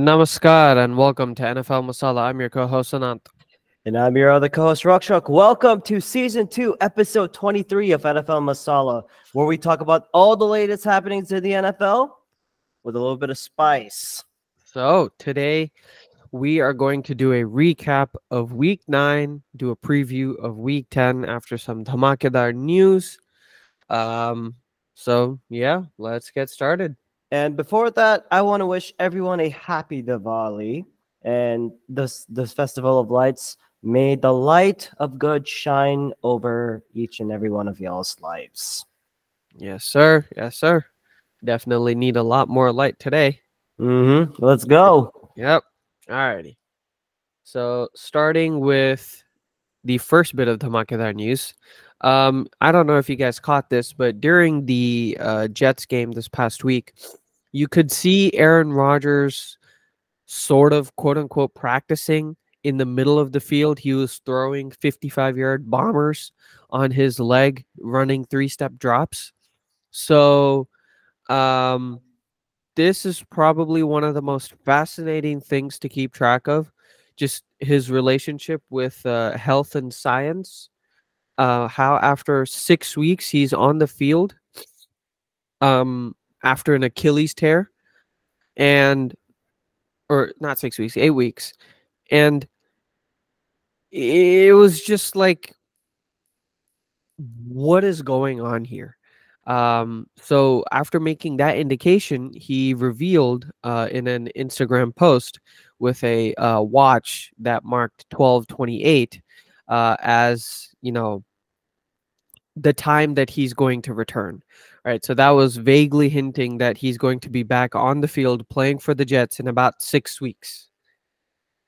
Namaskar and welcome to NFL Masala. I'm your co-host Anant. And I'm your other co-host Rakshak. Welcome to season two, episode 23 of NFL Masala, where we talk about all the latest happenings in the NFL with a little bit of spice. So today we are going to do a recap of week nine, do a preview of week 10 after some Dhamakadar news. Um, so yeah, let's get started. And before that, I want to wish everyone a happy Diwali and this this festival of lights. May the light of good shine over each and every one of y'all's lives. Yes, sir. Yes, sir. Definitely need a lot more light today. Mm-hmm. Let's go. Yep. Alrighty. So starting with the first bit of Dhamakadar news. Um, I don't know if you guys caught this, but during the uh, Jets game this past week, you could see Aaron Rodgers sort of quote unquote practicing in the middle of the field. He was throwing 55 yard bombers on his leg, running three step drops. So, um, this is probably one of the most fascinating things to keep track of. Just his relationship with uh, health and science. Uh, how after six weeks he's on the field. Um, after an Achilles tear, and or not six weeks, eight weeks, and it was just like, what is going on here? Um, so after making that indication, he revealed uh, in an Instagram post with a uh, watch that marked 1228 uh, as you know the time that he's going to return. Right. So that was vaguely hinting that he's going to be back on the field playing for the Jets in about six weeks.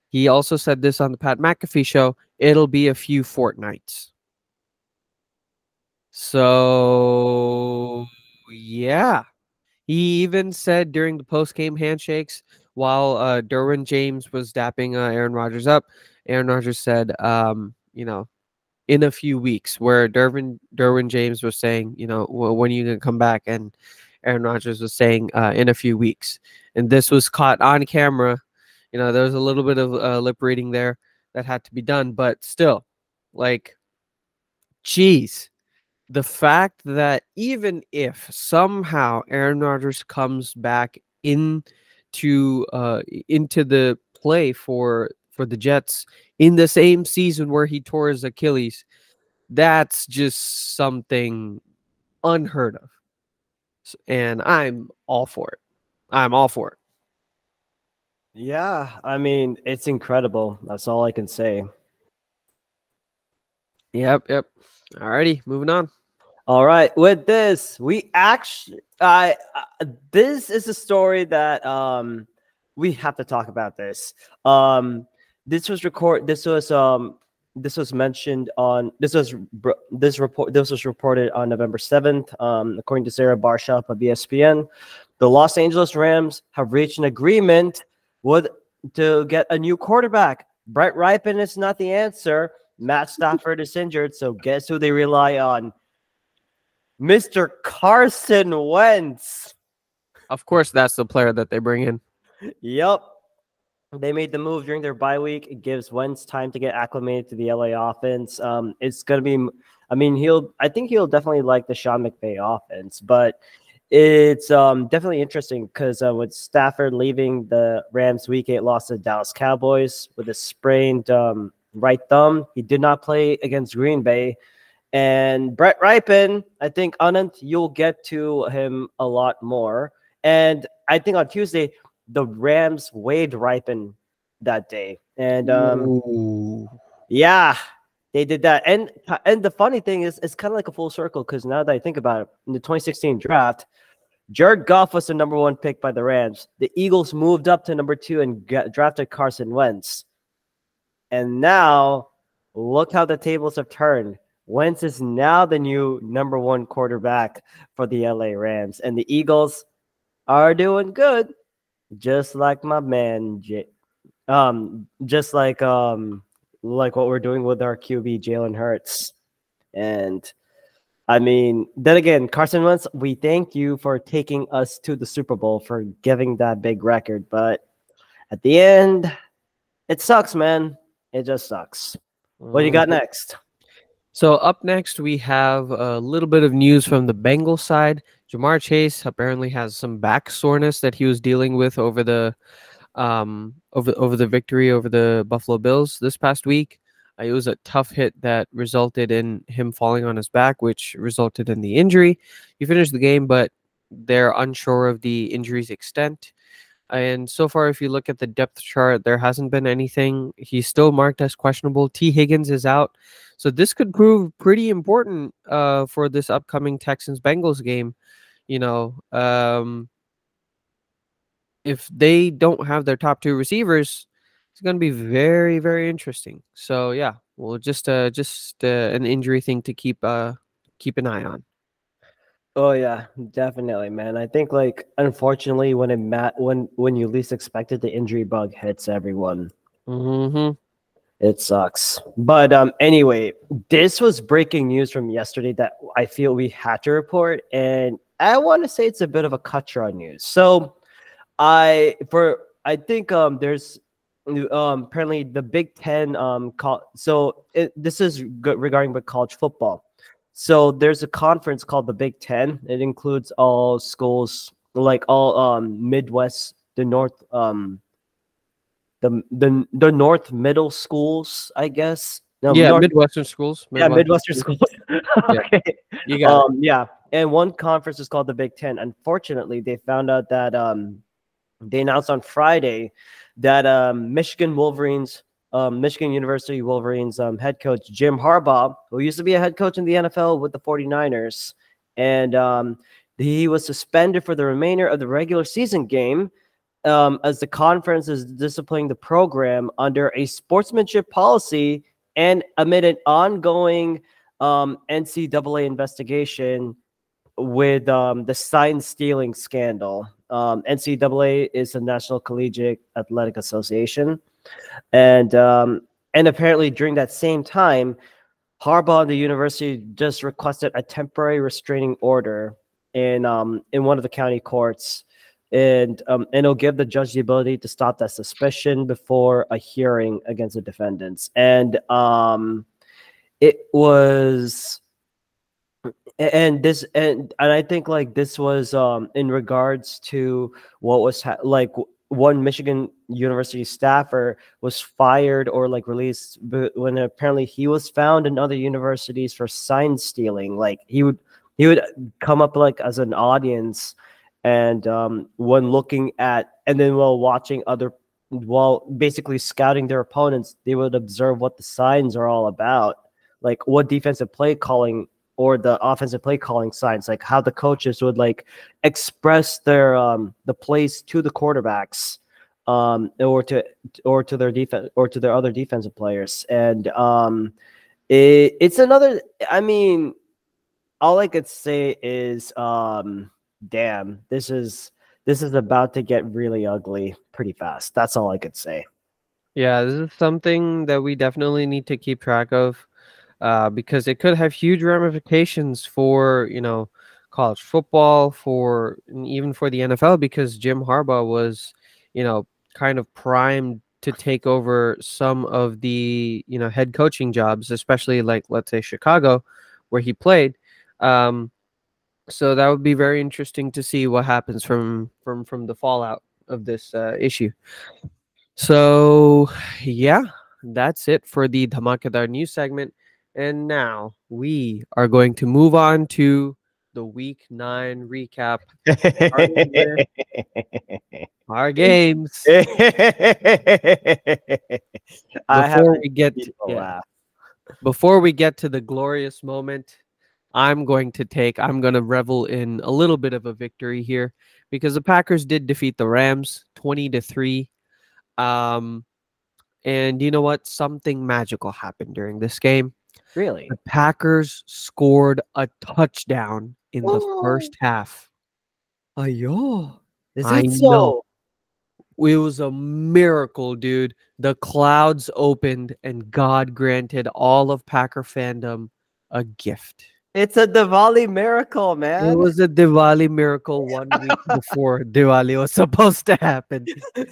He also said this on the Pat McAfee show it'll be a few fortnights. So, yeah. He even said during the post game handshakes while uh, Derwin James was dapping uh, Aaron Rodgers up, Aaron Rodgers said, um, you know, in a few weeks, where Derwin Derwin James was saying, you know, well, when are you gonna come back? And Aaron Rodgers was saying uh, in a few weeks, and this was caught on camera. You know, there was a little bit of uh, lip reading there that had to be done, but still, like, geez, the fact that even if somehow Aaron Rodgers comes back into uh, into the play for for the Jets in the same season where he tore his Achilles, that's just something unheard of. And I'm all for it. I'm all for it. Yeah, I mean, it's incredible. That's all I can say. Yep, yep. Alrighty, moving on. All right, with this, we actually, I uh, this is a story that um we have to talk about this. Um, this was record. This was um. This was mentioned on. This was this report. This was reported on November seventh. Um, according to Sarah Barshop of ESPN, the Los Angeles Rams have reached an agreement with to get a new quarterback. Brett Rypien is not the answer. Matt Stafford is injured, so guess who they rely on? Mr. Carson Wentz. Of course, that's the player that they bring in. Yep. They made the move during their bye week. It gives Wentz time to get acclimated to the LA offense. Um, it's gonna be, I mean, he'll, I think he'll definitely like the Sean McVay offense, but it's um, definitely interesting because uh, with Stafford leaving the Rams week eight loss to Dallas Cowboys with a sprained um, right thumb, he did not play against Green Bay. And Brett Rypien, I think Anant, you'll get to him a lot more. And I think on Tuesday, the Rams waived Rypien that day, and um, yeah, they did that. And and the funny thing is, it's kind of like a full circle because now that I think about it, in the 2016 draft, Jared Goff was the number one pick by the Rams. The Eagles moved up to number two and get, drafted Carson Wentz, and now look how the tables have turned. Wentz is now the new number one quarterback for the LA Rams, and the Eagles are doing good just like my man, J- um, just like um, like what we're doing with our QB Jalen Hurts, and I mean, then again, Carson Wentz, we thank you for taking us to the Super Bowl for giving that big record, but at the end, it sucks, man. It just sucks. What do you got Mhm. next? So up next, we have a little bit of news from the Bengals side. Ja'Marr Chase apparently has some back soreness that he was dealing with over the um over over the victory over the Buffalo Bills this past week. Uh, it was a tough hit that resulted in him falling on his back, which resulted in the injury. He finished the game, but they're unsure of the injury's extent. And so far, if you look at the depth chart, there hasn't been anything. He's still marked as questionable. Tee Higgins is out. So this could prove pretty important uh, for this upcoming Texans Bengals game. You know, um, if they don't have their top two receivers, it's going to be very, very interesting. So yeah, well, just uh, just uh, an injury thing to keep uh, keep an eye on. Oh yeah, definitely, man. I think like unfortunately when it mat when when you least expect it, the injury bug hits everyone. Mm-hmm. It sucks. But um anyway, this was breaking news from yesterday that I feel we had to report, and I want to say it's a bit of a cut on news. So I for I think um there's um apparently the Big Ten um call so it, this is good regarding with college football. So there's a conference called the Big Ten. It includes all schools like all um Midwest, the North um the the the North Middle schools, I guess. No, yeah, North, Midwestern schools. yeah, Midwestern schools. okay. You got it. Um, yeah, and one conference is called the Big Ten. Unfortunately, they found out that um, they announced on Friday that um, Michigan Wolverines, um, Michigan University Wolverines um, head coach Jim Harbaugh, who used to be a head coach in the NFL with the 49ers, and um, he was suspended for the remainder of the regular season game um, as the conference is disciplining the program under a sportsmanship policy and amid an ongoing um, NCAA investigation with um, the sign stealing scandal. NCAA is the National Collegiate Athletic Association, and um, and apparently during that same time, Harbaugh, and the university, just requested a temporary restraining order in um, in one of the county courts, and um, and it'll give the judge the ability to stop that suspicion before a hearing against the defendants. And um, it was and this and and I think like this was um in regards to what was ha- like one Michigan University staffer was fired or like released when apparently he was found in other universities for sign stealing. Like he would he would come up like as an audience and um when looking at and then while watching other while basically scouting their opponents they would observe what the signs are all about. Like what defensive play calling or the offensive play calling signs, like how the coaches would like express their um the plays to the quarterbacks um or to or to their defense or to their other defensive players. And um it, it's another I mean all I could say is um damn, this is this is about to get really ugly pretty fast. That's all I could say. Yeah, this is something that we definitely need to keep track of uh, because it could have huge ramifications for, you know, college football, for even for the NFL, because Jim Harbaugh was, you know, kind of primed to take over some of the, you know, head coaching jobs, especially like, let's say, Chicago, where he played. Um, so that would be very interesting to see what happens from from from the fallout of this uh, issue. So, yeah, that's it for the Dhamakadar news segment. And now we are going to move on to the week nine recap. Our games. I Before we get people yeah, before we get to the glorious moment, I'm going to take I'm going to revel in a little bit of a victory here because the Packers did defeat the Rams 20 to 3. Um and you know what? Something magical happened during this game. Really? The Packers scored a touchdown in the first half. Ayo. Is I it know. so? It was a miracle, dude. The clouds opened and God granted all of Packer fandom a gift. It's a Diwali miracle, man. It was a Diwali miracle one week before Diwali was supposed to happen.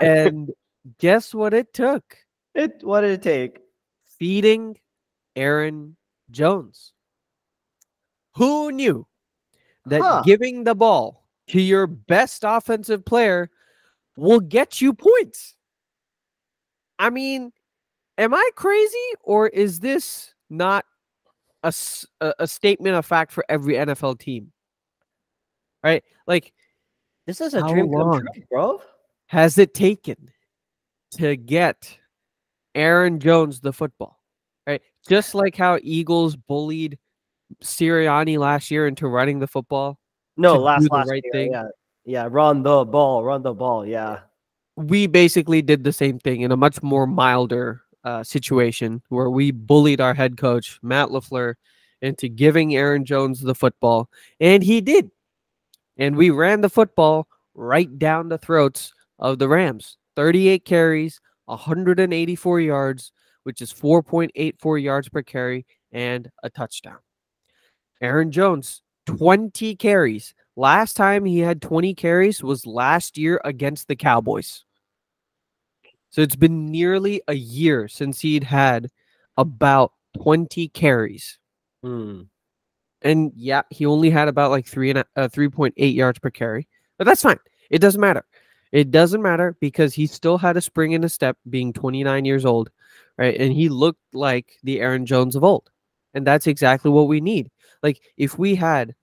And guess what it took? It what did it take? Feeding Aaron Jones. Who knew that Huh. giving the ball to your best offensive player will get you points? I mean, am I crazy or is this not a, a statement of fact for every NFL team? Right? Like, This is a dream come true, bro. has it taken to get Aaron Jones the football? Just like how Eagles bullied Sirianni last year into running the football, No, last last right year, thing. Yeah, yeah. Run the ball, run the ball. Yeah. we basically did the same thing in a much more milder uh, situation where we bullied our head coach, Matt LaFleur, into giving Aaron Jones the football. And he did. And we ran the football right down the throats of the Rams 38 carries, 184 yards, which is 4.84 yards per carry, and a touchdown. Aaron Jones, 20 carries. Last time he had 20 carries was last year against the Cowboys. So it's been nearly a year since he'd had about 20 carries. Hmm. And yeah, he only had about like three and a, uh, 3.8 yards per carry, but that's fine. It doesn't matter. It doesn't matter because he still had a spring in his step being 29 years old, right? And he looked like the Aaron Jones of old. And that's exactly what we need. Like if we had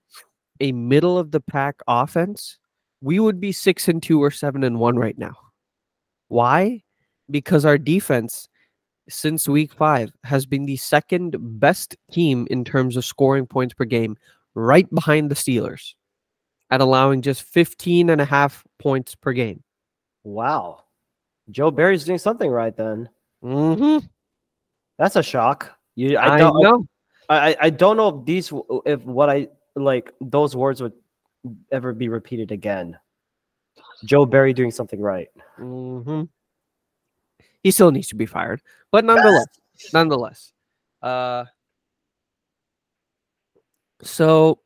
a middle of the pack offense, we would be 6 and 2 or 7 and 1 right now. Why? Because our defense since week 5 has been the second best team in terms of scoring points per game, right behind the Steelers at allowing just 15 and a half points per game. Wow. Joe Barry's doing something right then. Mm-hmm. That's a shock. You, I I, don't know. I, I- don't know if these if what I like those words would ever be repeated again. Joe Barry doing something right. Mm-hmm. He still needs to be fired, but nonetheless, nonetheless, uh, so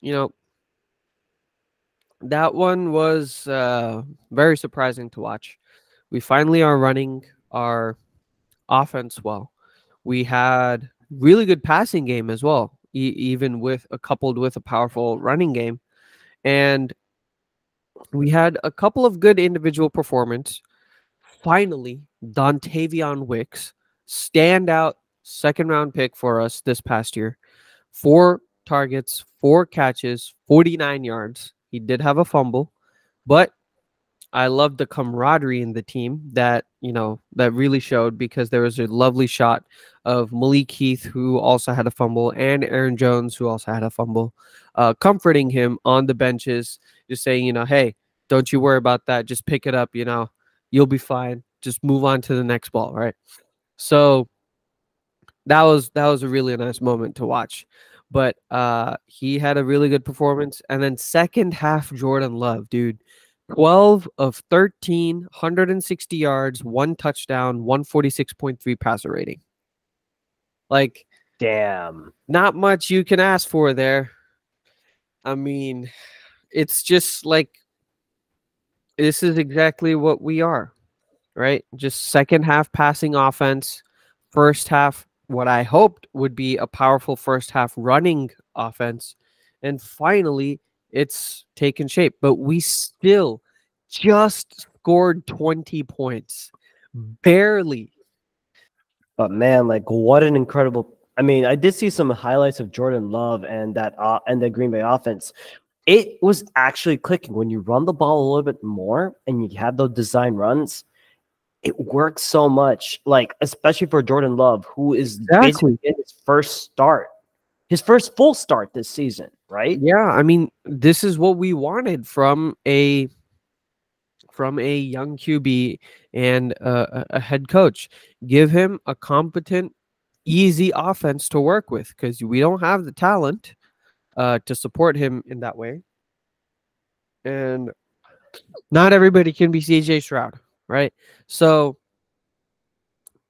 you know that one was uh, very surprising to watch. We finally are running our offense well. We had really good passing game as well, e- even with a coupled with a powerful running game, and we had a couple of good individual performance. Finally, Dontayvion Wicks, standout second round pick for us this past year. Four targets, four catches, 49 yards. He did have a fumble, but I love the camaraderie in the team that, you know, that really showed because there was a lovely shot of Malik Heath, who also had a fumble, and Aaron Jones, who also had a fumble, uh, comforting him on the benches, just saying, you know, hey, don't you worry about that. Just pick it up, you know, you'll be fine. Just move on to the next ball, right? So that was that was a really nice moment to watch. But uh he had a really good performance. And then second half Jordan Love, dude. 12 of 13, 160 yards, one touchdown, 146.3 passer rating. Like Damn. not much you can ask for there. I mean, it's just like this is exactly what we are, right? Just second half passing offense, first half, what I hoped would be a powerful first half running offense. And finally, it's taken shape, but we still just scored 20 points. Barely. But man, like what an incredible I mean, I did see some highlights of Jordan Love and that uh, and the Green Bay offense. It was actually clicking when you run the ball a little bit more and you have those design runs. It works so much, like especially for Jordan Love, who is Exactly. basically in his first start, his first full start this season, right? Yeah, I mean, this is what we wanted from a from a young QB and a, a head coach. Give him a competent, easy offense to work with because we don't have the talent uh, to support him in that way, and not everybody can be CJ Stroud, right? So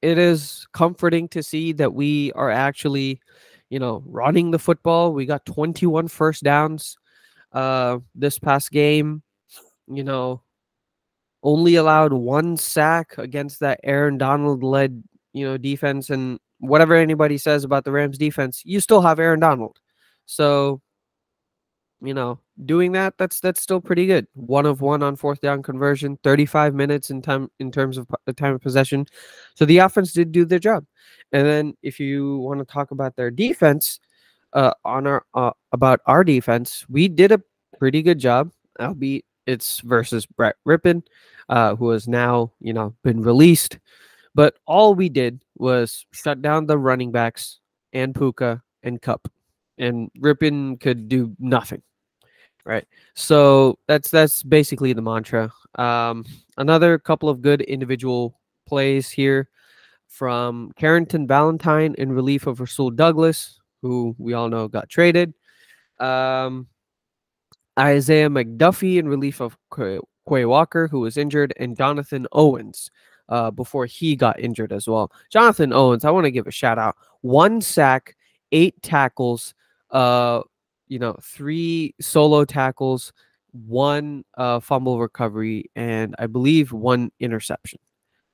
it is comforting to see that we are actually you know, running the football. We got 21 first downs uh, this past game. You know, only allowed one sack against that Aaron Donald led, you know, defense. And whatever anybody says about the Rams defense, you still have Aaron Donald. So, you know, doing that, that's that's still pretty good. One of one on fourth down conversion, 35 minutes in time in terms of the time of possession. So the offense did do their job. And then if you want to talk about their defense, uh, on our uh, about our defense, we did a pretty good job, albeit it's versus Brett Rypien, uh, who has now, you know, been released. But all we did was shut down the running backs and Puka and Kupp, And Rypien could do nothing. Right. So that's that's basically the mantra. Um, another couple of good individual plays here from Carrington Valentine in relief of Rasul Douglas, who we all know got traded. Um, Isaiah McDuffie in relief of Quay, Walker, who was injured, and Jonathan Owens uh, before he got injured as well. Jonathan Owens, I want to give a shout out. One sack, eight tackles, uh, you know, three solo tackles, one uh, fumble recovery, and I believe one interception.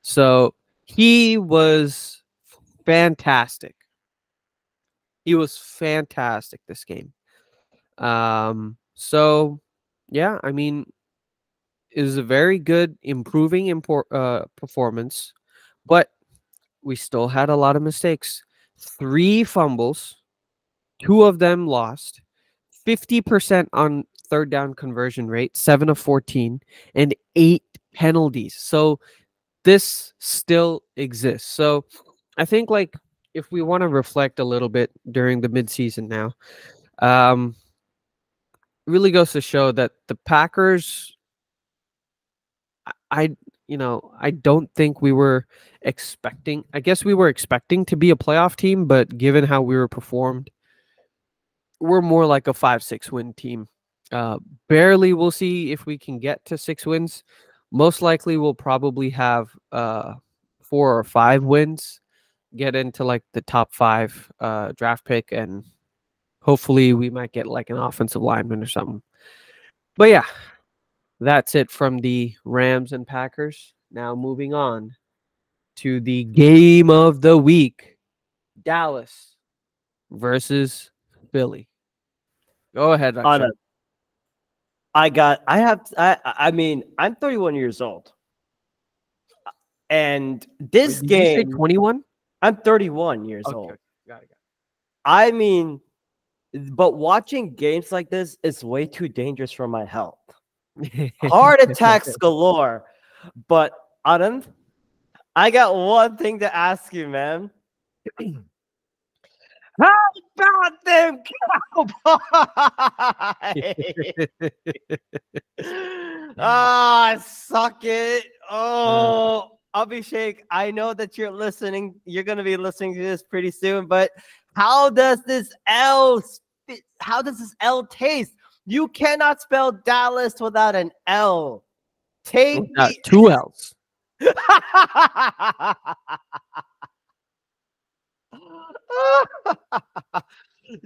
So he was fantastic. He was fantastic this game. Um, so, yeah, I mean, it was a very good improving uh, performance, but we still had a lot of mistakes. Three fumbles, two of them lost, 50% on third down conversion rate, seven of 14, and eight penalties. So this still exists. So I think like if we want to reflect a little bit during the midseason now, um, really goes to show that the Packers, I, you know, I don't think we were expecting. I guess we were expecting to be a playoff team, but given how we were performed, we're more like a five six win team. Uh, barely, we'll see if we can get to six wins. Most likely, we'll probably have uh four or five wins, get into like the top five uh draft pick and hopefully we might get like an offensive lineman or something. But yeah, that's it from the Rams and Packers. Now moving on to the game of the week Dallas versus Philly. Go ahead. Akshay. I got, I have, I, I mean, I'm 31 years old. And this Wait, game, 21? I'm 31 years Okay, old. Got it, got I mean, but watching games like this is way too dangerous for my health. Heart attacks galore. But Adam, I got one thing to ask you, man. How about them Cowboys? Ah, suck it. Oh, Abhishek, I know that you're listening. You're going to be listening to this pretty soon, but how does this L how does this L taste? You cannot spell Dallas without an L. Take Uh, two L's.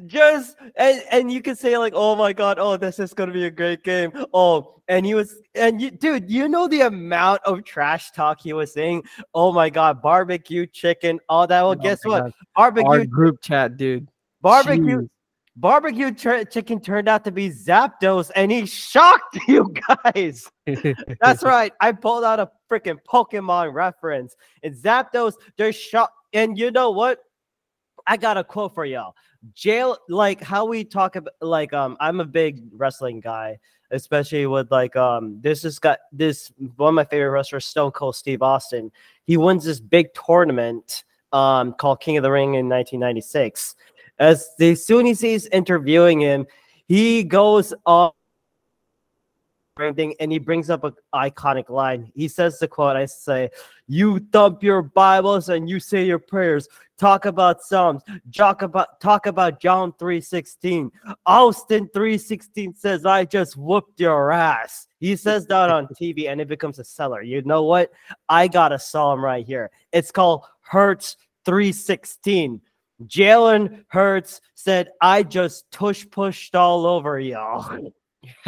just and and you can say like oh my god oh this is gonna be a great game oh and he was and you dude you know the amount of trash talk he was saying oh my god barbecue chicken all that well Oh guess what God. barbecue Our group chat, dude. barbecue Jeez. barbecue chicken turned out to be zapdos and he shocked you guys that's right. I pulled out a freaking Pokemon reference. and Zapdos. They're shocked And you know what? I got a quote for y'all. Jail, like how we talk about, like, um, I'm a big wrestling guy, especially with like, um, this has got this one of my favorite wrestlers, Stone Cold Steve Austin. He wins this big tournament, um, called King of the Ring in 1996. As the soon as he's interviewing him, he goes on thing and he brings up an iconic line. He says the quote, I say, You thump your Bibles and you say your prayers. Talk about Psalms. Talk about talk about John 3:16. Austin 3:16 says, I just whooped your ass. He says that on TV and it becomes a seller. You know what? I got a psalm right here. It's called Hurts 316. Jalen Hurts said, I just tush pushed all over y'all.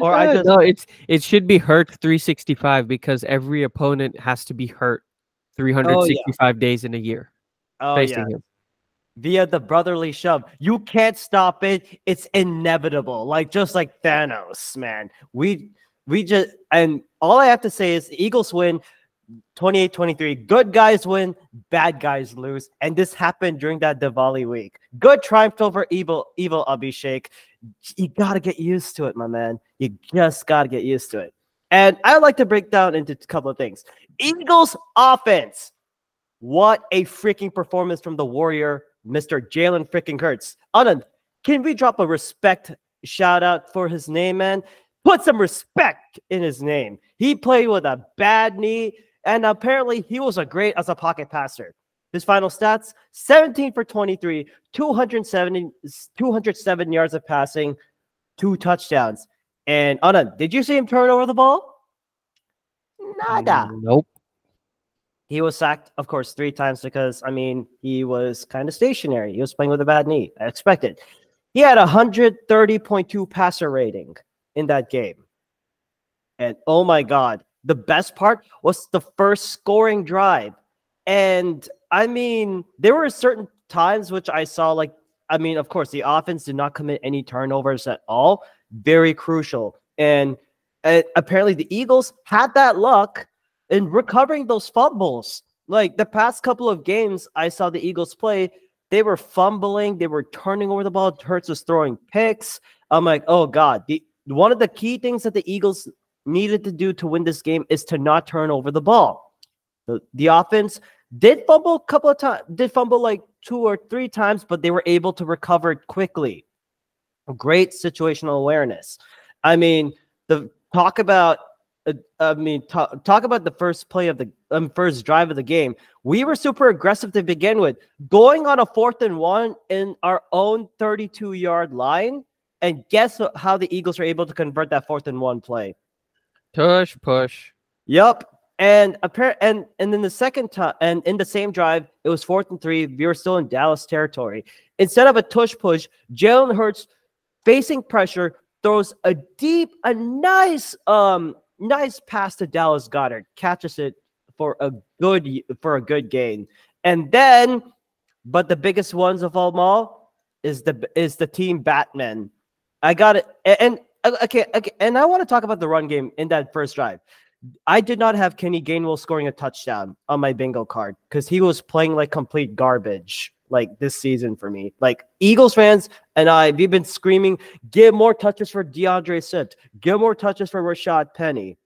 or I uh, just no, it's it should be hurt 365 because every opponent has to be hurt 365 oh, yeah. days in a year. Oh, facing yeah. him. Via the brotherly shove. You can't stop it. It's inevitable. Like just like Thanos, man. We we just and all I have to say is the Eagles win 28 23. Good guys win, bad guys lose. And this happened during that Diwali week. Good triumph over evil, evil Abhishek. You got to get used to it, my man. You just got to get used to it. And I like to break down into a couple of things. Eagles offense. What a freaking performance from the Warrior, Mr. Jalen freaking Hurts. Anand, can we drop a respect shout out for his name, man? Put some respect in his name. He played with a bad knee and apparently, he was a great as a pocket passer. His final stats 17 for 23, 270, 207 yards of passing, two touchdowns. And Anna, did you see him turn over the ball? Nada. Nope. He was sacked, of course, three times because, I mean, he was kind of stationary. He was playing with a bad knee. I expected. He had a 130.2 passer rating in that game. And oh my God, the best part was the first scoring drive. And I mean, there were certain times which I saw like I mean, of course, the offense did not commit any turnovers at all. Very crucial. And uh, apparently the Eagles had that luck in recovering those fumbles. Like the past couple of games I saw the Eagles play, they were fumbling, they were turning over the ball. Hurts was throwing picks. I'm like, oh God. The one of the key things that the Eagles needed to do to win this game is to not turn over the ball. The, the offense did fumble a couple of times, did fumble like two or three times, but they were able to recover quickly. Great situational awareness. I mean, the talk about uh, I mean, talk, talk about the first play of the um, first drive of the game. We were super aggressive to begin with, going on a fourth and one in our own 32 yard line. And guess how the Eagles were able to convert that fourth and one play? Tush push. Yep. And apparent and and then the second time and in the same drive, it was fourth and three. We were still in Dallas territory. Instead of a tush push, Jalen Hurts facing pressure throws a deep, a nice, um, nice pass to Dallas Goedert, catches it for a good for a good gain. And then, but the biggest ones of all mall is the is the team Batman. I got it. And okay, okay, and I want to talk about the run game in that first drive. I did not have Kenny Gainwell scoring a touchdown on my bingo card because he was playing like complete garbage like this season for me. Like Eagles fans and I, we've been screaming, give more touches for D'Andre Swift, give more touches for Rashad Penny.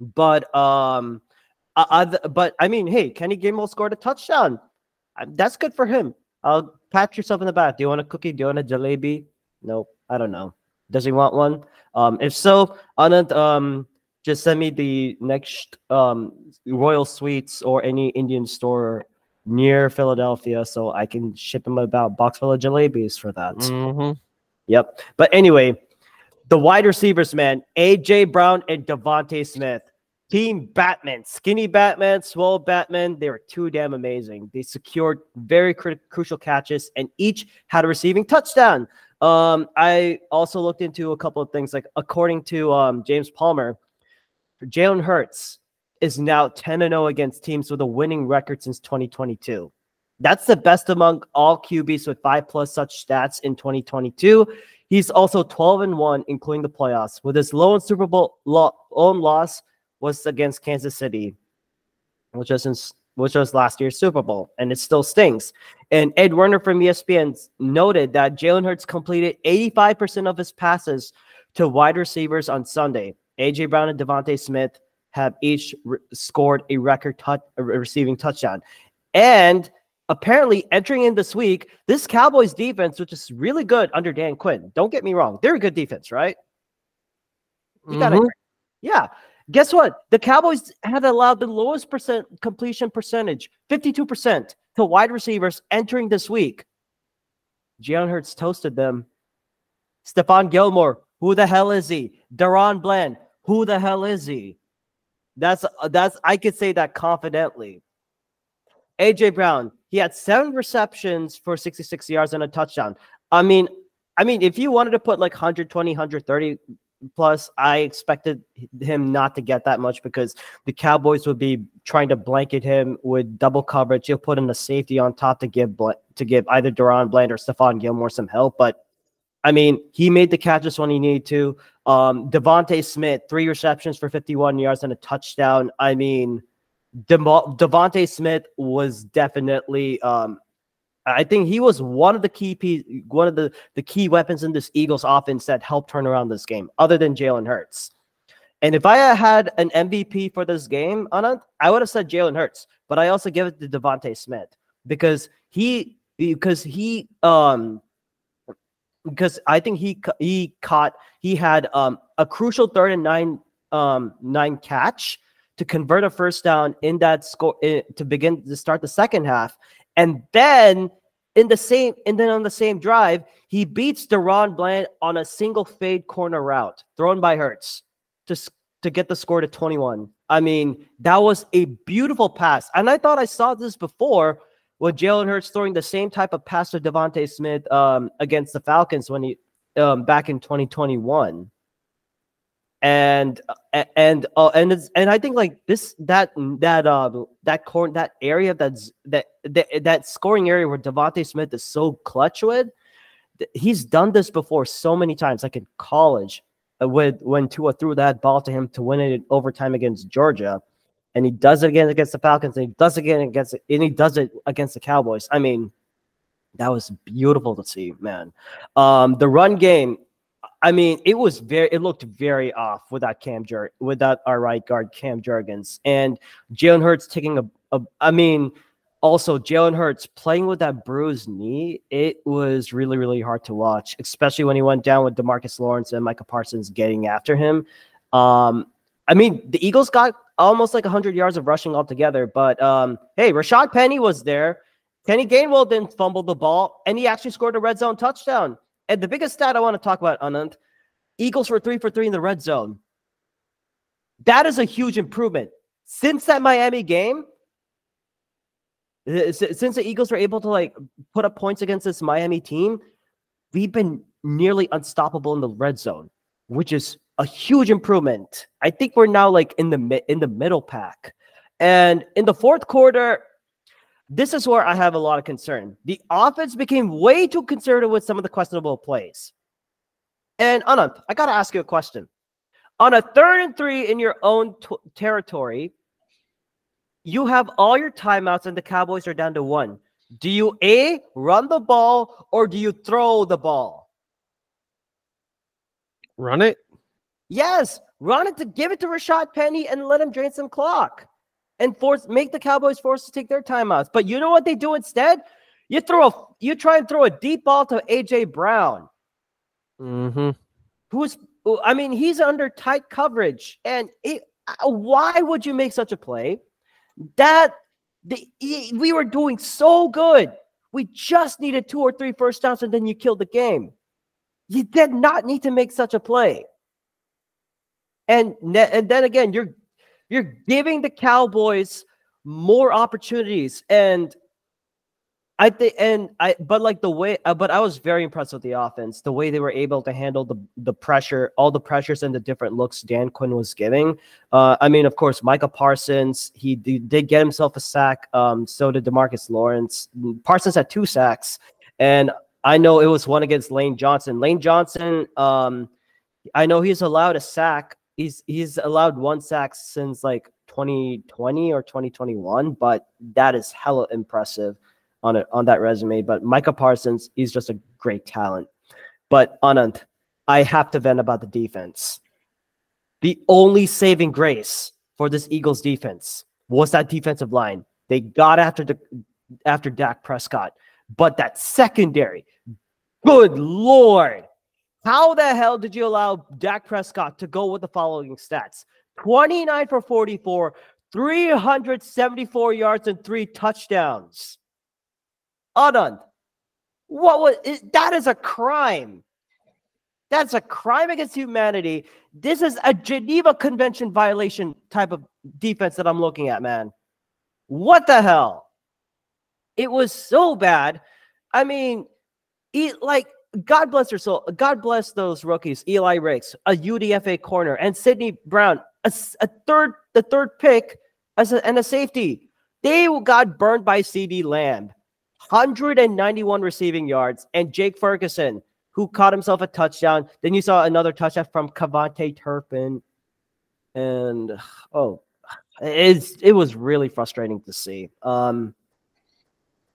But um, I, I, but I mean, hey, Kenny Gainwell scored a touchdown. That's good for him. I'll pat yourself in the back. Do you want a cookie? Do you want a jalebi? Nope. I don't know. Does he want one? Um, if so, Anand, um, just send me the next um, Royal Suites or any Indian store near Philadelphia so I can ship him about box full of jalebis for that. Mm-hmm. Yep. But anyway, the wide receivers, man, AJ Brown and DeVonta Smith. Team Batman, skinny Batman, swole Batman, they were too damn amazing. They secured very crucial catches and each had a receiving touchdown. Um, I also looked into a couple of things. Like according to um, James Palmer, Jalen Hurts is now 10 and 0 against teams with a winning record since 2022. That's the best among all QBs with five plus such stats in 2022. He's also 12 and 1, including the playoffs, with his lone Super Bowl lo- own loss was against Kansas City, which in which was last year's Super Bowl, and it still stings. And Ed Werder from ESPN noted that Jalen Hurts completed 85% of his passes to wide receivers on Sunday. AJ Brown and DeVonta Smith have each re- scored a record touch, receiving touchdown. And apparently, entering in this week, this Cowboys defense, which is really good under Dan Quinn, don't get me wrong, they're a good defense, right? You mm-hmm. gotta, yeah. Guess what? The Cowboys had allowed the lowest percent completion percentage, 52%, to wide receivers entering this week. Jalen Hurts toasted them. Stephon Gilmore, who the hell is he? DaRon Bland, who the hell is he? That's that's I could say that confidently. AJ Brown, he had seven receptions for 66 yards and a touchdown. I mean, I mean, if you wanted to put like 120, 130 plus, I expected him not to get that much because the Cowboys would be trying to blanket him with double coverage. He'll put in a safety on top to give to give either DaRon Bland or Stephon Gilmore some help. But I mean, he made the catches when he needed to. Um, DeVonta Smith, three receptions for 51 yards and a touchdown. I mean, De- DeVonta Smith was definitely um, I think he was one of the key piece, one of the, the key weapons in this Eagles offense that helped turn around this game, other than Jalen Hurts. And if I had an MVP for this game, Anand, I would have said Jalen Hurts, but I also give it to DeVonta Smith because he because he um because I think he he caught he had um a crucial third and nine um nine catch to convert a first down in that score to begin to start the second half and then in the same and then on the same drive, he beats DaRon Bland on a single fade corner route thrown by Hurts to, to get the score to 21. I mean, that was a beautiful pass. And I thought I saw this before with Jalen Hurts throwing the same type of pass to DeVonta Smith um, against the Falcons when he um, back in 2021 and and uh, and it's, and I think like this that that uh that corner that area that's that that that scoring area where DeVonta Smith is so clutch with, he's done this before so many times, like in college, uh, with when Tua threw that ball to him to win it in overtime against Georgia, and he does it again against the Falcons, and he does it again against and he does it against the Cowboys. I mean, that was beautiful to see, man. Um, the run game I mean, it was very, it looked very off without Cam Jur, without our right guard Cam Jurgens, and Jalen Hurts taking a, a. I mean, also Jalen Hurts playing with that bruised knee. It was really, really hard to watch, especially when he went down with Demarcus Lawrence and Micah Parsons getting after him. Um, I mean, the Eagles got almost like 100 yards of rushing altogether, but um, hey, Rashad Penny was there. Kenny Gainwell didn't fumble the ball, and he actually scored a red zone touchdown. And the biggest stat I want to talk about, Anand, Eagles were three for three in the red zone. That is a huge improvement. Since that Miami game, eh, since the Eagles were able to like put up points against this Miami team, we've been nearly unstoppable in the red zone, which is a huge improvement. I think we're now like in the in the middle pack. And in the fourth quarter, this is where I have a lot of concern. The offense became way too conservative with some of the questionable plays. And Anant, I got to ask you a question. On a third and three in your own territory, you have all your timeouts and the Cowboys are down to one. Do you A, run the ball or do you throw the ball? Run it. Yes, run it to give it to Rashad Penny and let him drain some clock and force make the Cowboys forced to take their timeouts. But you know what they do instead? You throw a you try and throw a deep ball to AJ Brown. Mm-hmm. Who's I mean, he's under tight coverage. And it, uh, why would you make such a play? That the, we were doing so good. We just needed two or three first downs, and then you killed the game. You did not need to make such a play. And, and then again, you're you're giving the Cowboys more opportunities. And I think, and I, but like the way, uh, but I was very impressed with the offense, the way they were able to handle the the pressure, all the pressures and the different looks Dan Quinn was giving. Uh, I mean, of course, Micah Parsons, he did, did get himself a sack. Um, so did Demarcus Lawrence. Parsons had two sacks, and I know it was one against Lane Johnson. Lane Johnson, um, I know he's allowed a sack he's he's allowed one sack since like 2020 or 2021, but that is hella impressive on it on that resume. But Micah Parsons, he's just a great talent. But Anand, I have to vent about the defense. The only saving grace for this Eagles defense was that defensive line. They got after the after Dak Prescott, but that secondary, good lord, how the hell did you allow Dak Prescott to go with the following stats? 29 for 44, 374 yards and three touchdowns. Anand, what was that is a crime. That's a crime against humanity. This is a Geneva Convention violation type of defense that I'm looking at, man. What the hell? It was so bad. I mean, it, like God bless their soul. God bless those rookies. Eli Ricks, a UDFA corner, and Sydney Brown, a, a third, the third pick as a, and a safety. They got burned by CeeDee Lamb, 191 receiving yards, and Jake Ferguson, who caught himself a touchdown. Then you saw another touchdown from KaVontae Turpin, and oh, it's it was really frustrating to see. Um,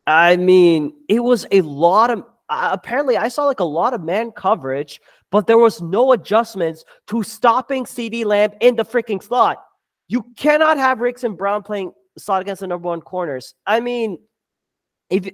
I mean, it was a lot of uh, apparently I saw like a lot of man coverage, but there was no adjustments to stopping CeeDee Lamb in the freaking slot. You cannot have Ricks and Brown playing slot against the number one corners. I mean, if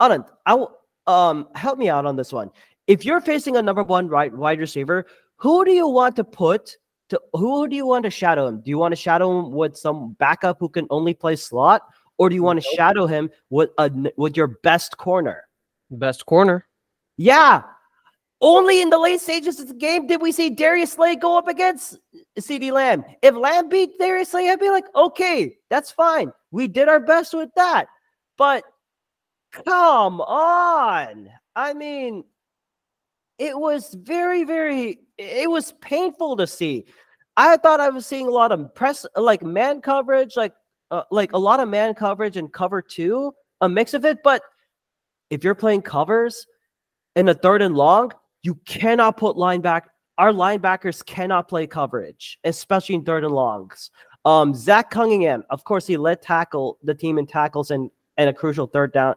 Anand, I will um help me out on this one. If you're facing a number one right wide receiver, who do you want to put to who do you want to shadow him? Do you want to shadow him with some backup who can only play slot, or do you want to shadow him with a with your best corner? Best corner. Yeah. Only in the late stages of the game did we see Darius Slay go up against CeeDee Lamb. If Lamb beat Darius Slay, I'd be like, okay, that's fine. We did our best with that. But come on. I mean, it was very, very, it was painful to see. I thought I was seeing a lot of press, like man coverage, like uh, like a lot of man coverage and cover two, a mix of it. But if you're playing covers in a third and long, you cannot put linebacker. Our linebackers cannot play coverage, especially in third and longs. Um, Zach Cunningham, of course, he led tackle the team in tackles and and a crucial third down.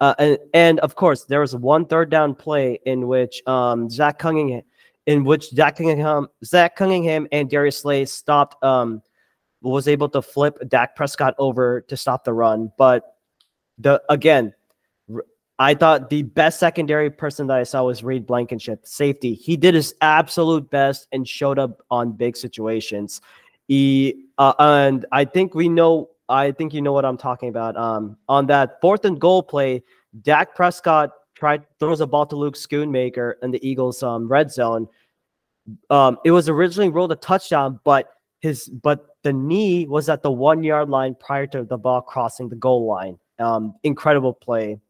Uh, and, and of course, there was one third down play in which um, Zach Cunningham, in which Zach Cunningham, Zach Cunningham and Darius Slay stopped, um, was able to flip Dak Prescott over to stop the run. But the again, I thought the best secondary person that I saw was Reed Blankenship, safety. He did his absolute best and showed up on big situations. He uh, and I think we know. I think you know what I'm talking about. Um, on that fourth and goal play, Dak Prescott tried throws a ball to Luke Schoonmaker in the Eagles' um, red zone. Um, it was originally ruled a touchdown, but his but the knee was at the one yard line prior to the ball crossing the goal line. Um, incredible play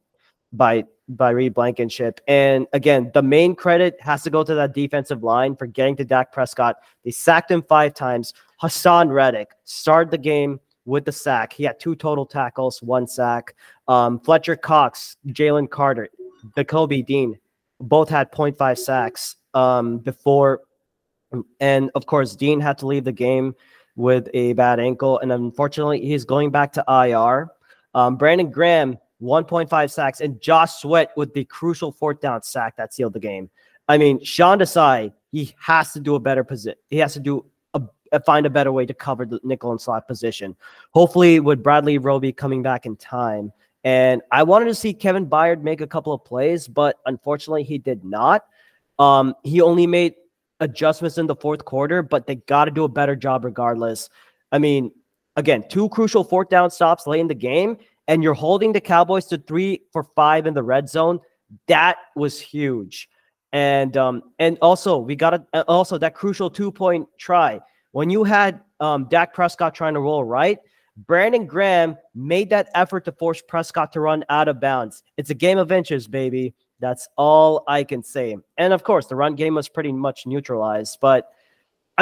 by by Reed Blankenship. And again, the main credit has to go to that defensive line for getting to Dak Prescott. They sacked him five times. Haason Reddick started the game with the sack. He had two total tackles, one sack. Um, Fletcher Cox, Jalen Carter, Nakobe Dean, both had 0.5 sacks um, before. And of course, Dean had to leave the game with a bad ankle. And unfortunately, he's going back to IR. Um, Brandon Graham 1.5 sacks, and Josh Sweat with the crucial fourth down sack that sealed the game. I mean, Sean Desai, he has to do a better position. He has to do a, find a better way to cover the nickel and slot position. Hopefully, with Bradley Roby coming back in time. And I wanted to see Kevin Byard make a couple of plays, but unfortunately, he did not. Um, he only made adjustments in the fourth quarter, but they got to do a better job regardless. I mean, again, two crucial fourth down stops late in the game, and you're holding the Cowboys to three for five in the red zone, that was huge. And um, and also we got uh, also that crucial two point try when you had um, Dak Prescott trying to roll right. Brandon Graham made that effort to force Prescott to run out of bounds. It's a game of inches, baby. That's all I can say. And of course, the run game was pretty much neutralized, but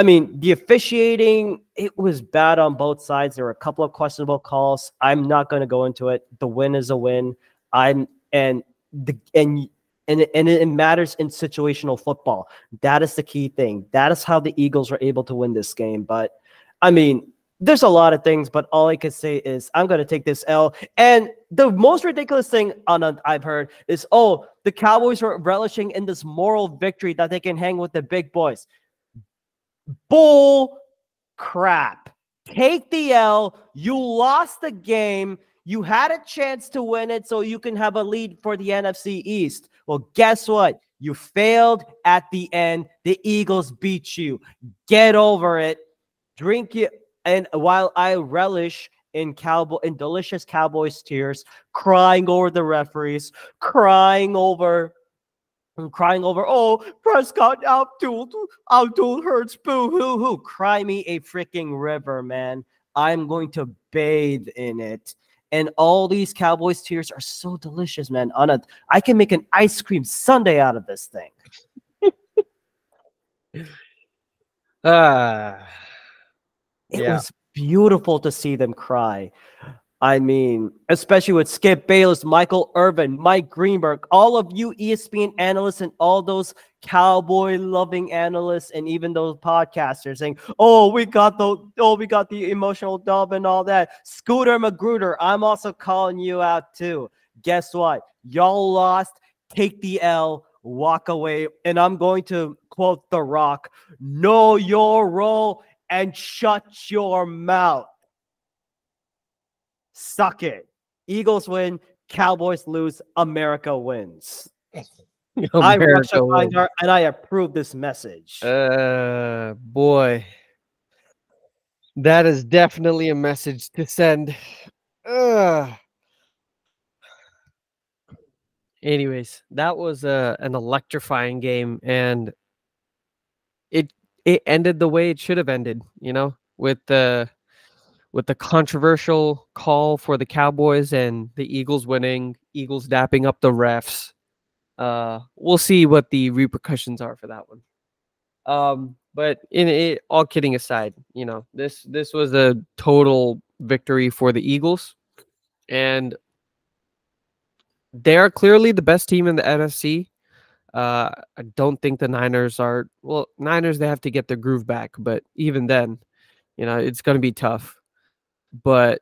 I mean, the officiating, it was bad on both sides. There were a couple of questionable calls. I'm not going to go into it. The win is a win. I'm and the and and and it matters in situational football. That is the key thing. That is how the Eagles were able to win this game. But I mean, there's a lot of things, but all I can say is I'm going to take this L. And the most ridiculous thing on I've heard is, oh, the Cowboys were relishing in this moral victory that they can hang with the big boys. Bull crap. Take the L. You lost the game. You had a chance to win it so you can have a lead for the NFC East. Well, guess what? You failed at the end. The Eagles beat you. Get over it. Drink it. And while I relish in cowboy in delicious Cowboys tears, crying over the referees, crying over crying over, oh, Prescott Abdul, outdueled Hurts, boo hoo hoo. Cry me a freaking river, man. I'm going to bathe in it. And all these Cowboys tears are so delicious, man. On a, I can make an ice cream sundae out of this thing. Ah, It Yeah. was beautiful to see them cry. I mean, especially with Skip Bayless, Michael Irvin, Mike Greenberg, all of you ESPN analysts and all those cowboy loving analysts and even those podcasters saying, "Oh, we got the oh, we got the emotional dub and all that." Scooter Magruder, I'm also calling you out too. Guess what? Y'all lost. Take the L, walk away, and I'm going to quote The Rock: "Know your role and shut your mouth." Suck it. Eagles win, Cowboys lose, America wins. I'm Russia America wins. And I approve this message. Uh, boy, that is definitely a message to send. Ugh. Anyways, that was uh, an electrifying game, and it it ended the way it should have ended. You know, with the with the controversial call for the Cowboys and the Eagles winning, Eagles dapping up the refs. Uh, we'll see what the repercussions are for that one. Um, but in it, all kidding aside, you know, this this was a total victory for the Eagles, and they are clearly the best team in the NFC. Uh, I don't think the Niners are well. Niners they have to get their groove back, but even then, you know, it's going to be tough. But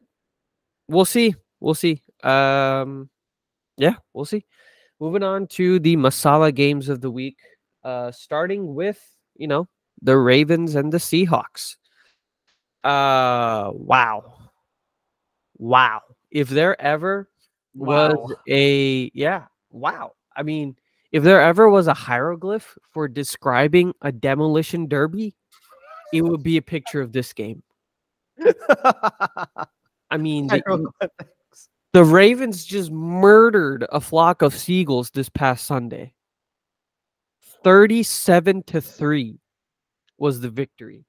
we'll see. We'll see. Um, yeah, we'll see. Moving on to the Masala games of the week, uh, starting with you know the Ravens and the Seahawks. Uh, wow, wow! If there ever was a yeah, wow. I mean, if there ever was a hieroglyph for describing a demolition derby, it would be a picture of this game. I mean, the, the Ravens just murdered a flock of seagulls this past Sunday. 37 to 3 was the victory.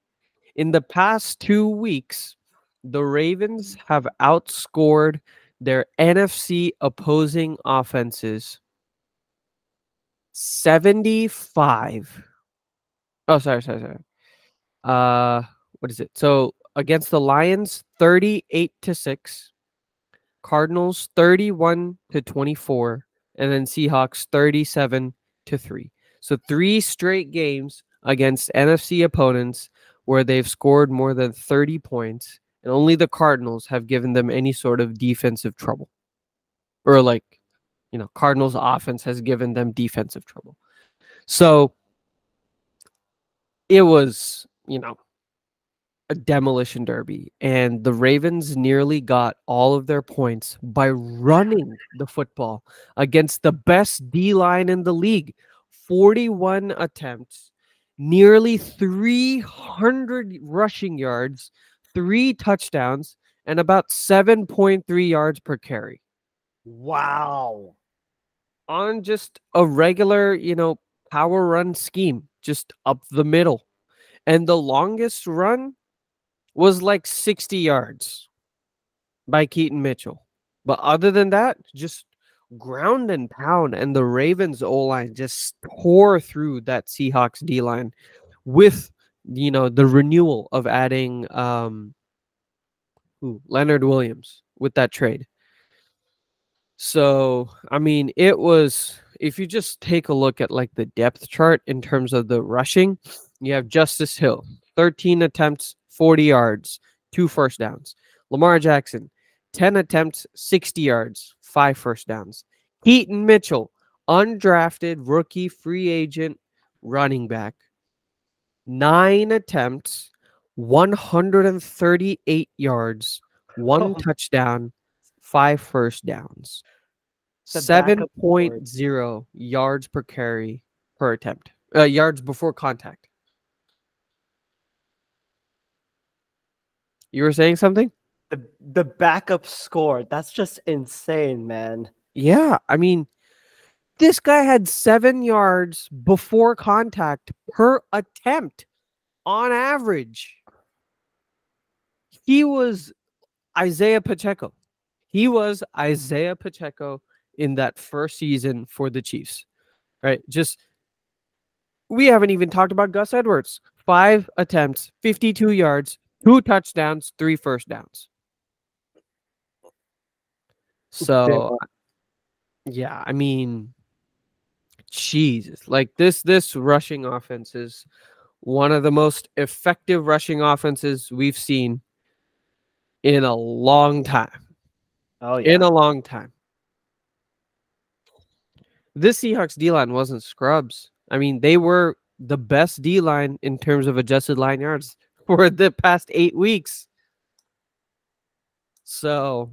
In the past 2 weeks, the Ravens have outscored their NFC opposing offenses 75 Oh, sorry, sorry, sorry. Uh what is it? So against the Lions 38 to 6, Cardinals 31 to 24, and then Seahawks 37 to 3. So three straight games against NFC opponents where they've scored more than 30 points, and only the Cardinals have given them any sort of defensive trouble. Or like, you know, Cardinals offense has given them defensive trouble. So it was, you know, a demolition derby, and the Ravens nearly got all of their points by running the football against the best D line in the league. 41 attempts, nearly 300 rushing yards, three touchdowns, and about 7.3 yards per carry Wow. on just a regular, you know, power run scheme, just up the middle. And the longest run was like 60 yards by Keaton Mitchell. But other than that, just ground and pound. And the Ravens O line just tore through that Seahawks D line with, you know, the renewal of adding um, Leonard Williams with that trade. So, I mean, it was if you just take a look at like the depth chart in terms of the rushing, you have Justice Hill, 13 attempts, 40 yards, two first downs. Lamar Jackson, 10 attempts, 60 yards, five first downs. Keaton Mitchell, undrafted rookie free agent running back, nine attempts, 138 yards, one Oh. touchdown, five first downs. The Seven backup point board. zero yards per carry per attempt. Uh, yards before contact. You were saying something? The the backup score. That's just insane, man. Yeah, I mean, This guy had seven yards before contact per attempt on average. He was Isaiah Pacheco. He was Isaiah Pacheco in that first season for the Chiefs, right? Just we haven't even talked about Gus Edwards. Five attempts, 52 yards, two touchdowns, three first downs. So, yeah, I mean, Jesus, like this, this rushing offense is one of the most effective rushing offenses we've seen in a long time. Oh yeah. In a long time. This Seahawks D line wasn't scrubs. I mean, they were the best D line in terms of adjusted line yards for the past eight weeks. So,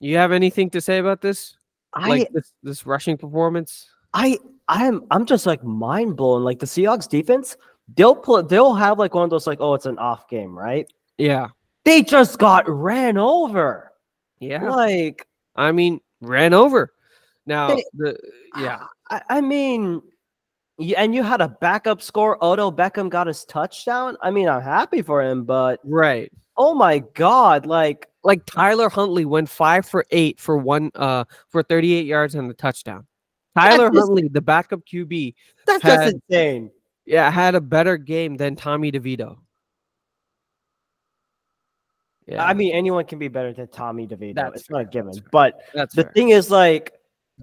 you have anything to say about this? I Like this, this rushing performance? I I'm I'm just like mind blown. Like the Seahawks defense, they'll put they'll have like one of those like oh it's an off game, right? Yeah. They just got ran over. Yeah. Like I mean, ran over. Now, They- the yeah. I, I mean, and you had a backup score. Odell Beckham got his touchdown. I mean, I'm happy for him, but Right. oh my god, like Like Tyler Huntley went five for eight for one uh for 38 yards and a touchdown. Tyler Huntley, the backup QB, that's Had- just insane. yeah, had a better game than Tommy DeVito. Yeah, I mean, anyone can be better than Tommy DeVito. That's it's not a fair, given. that's. But that's the fair. thing is, like,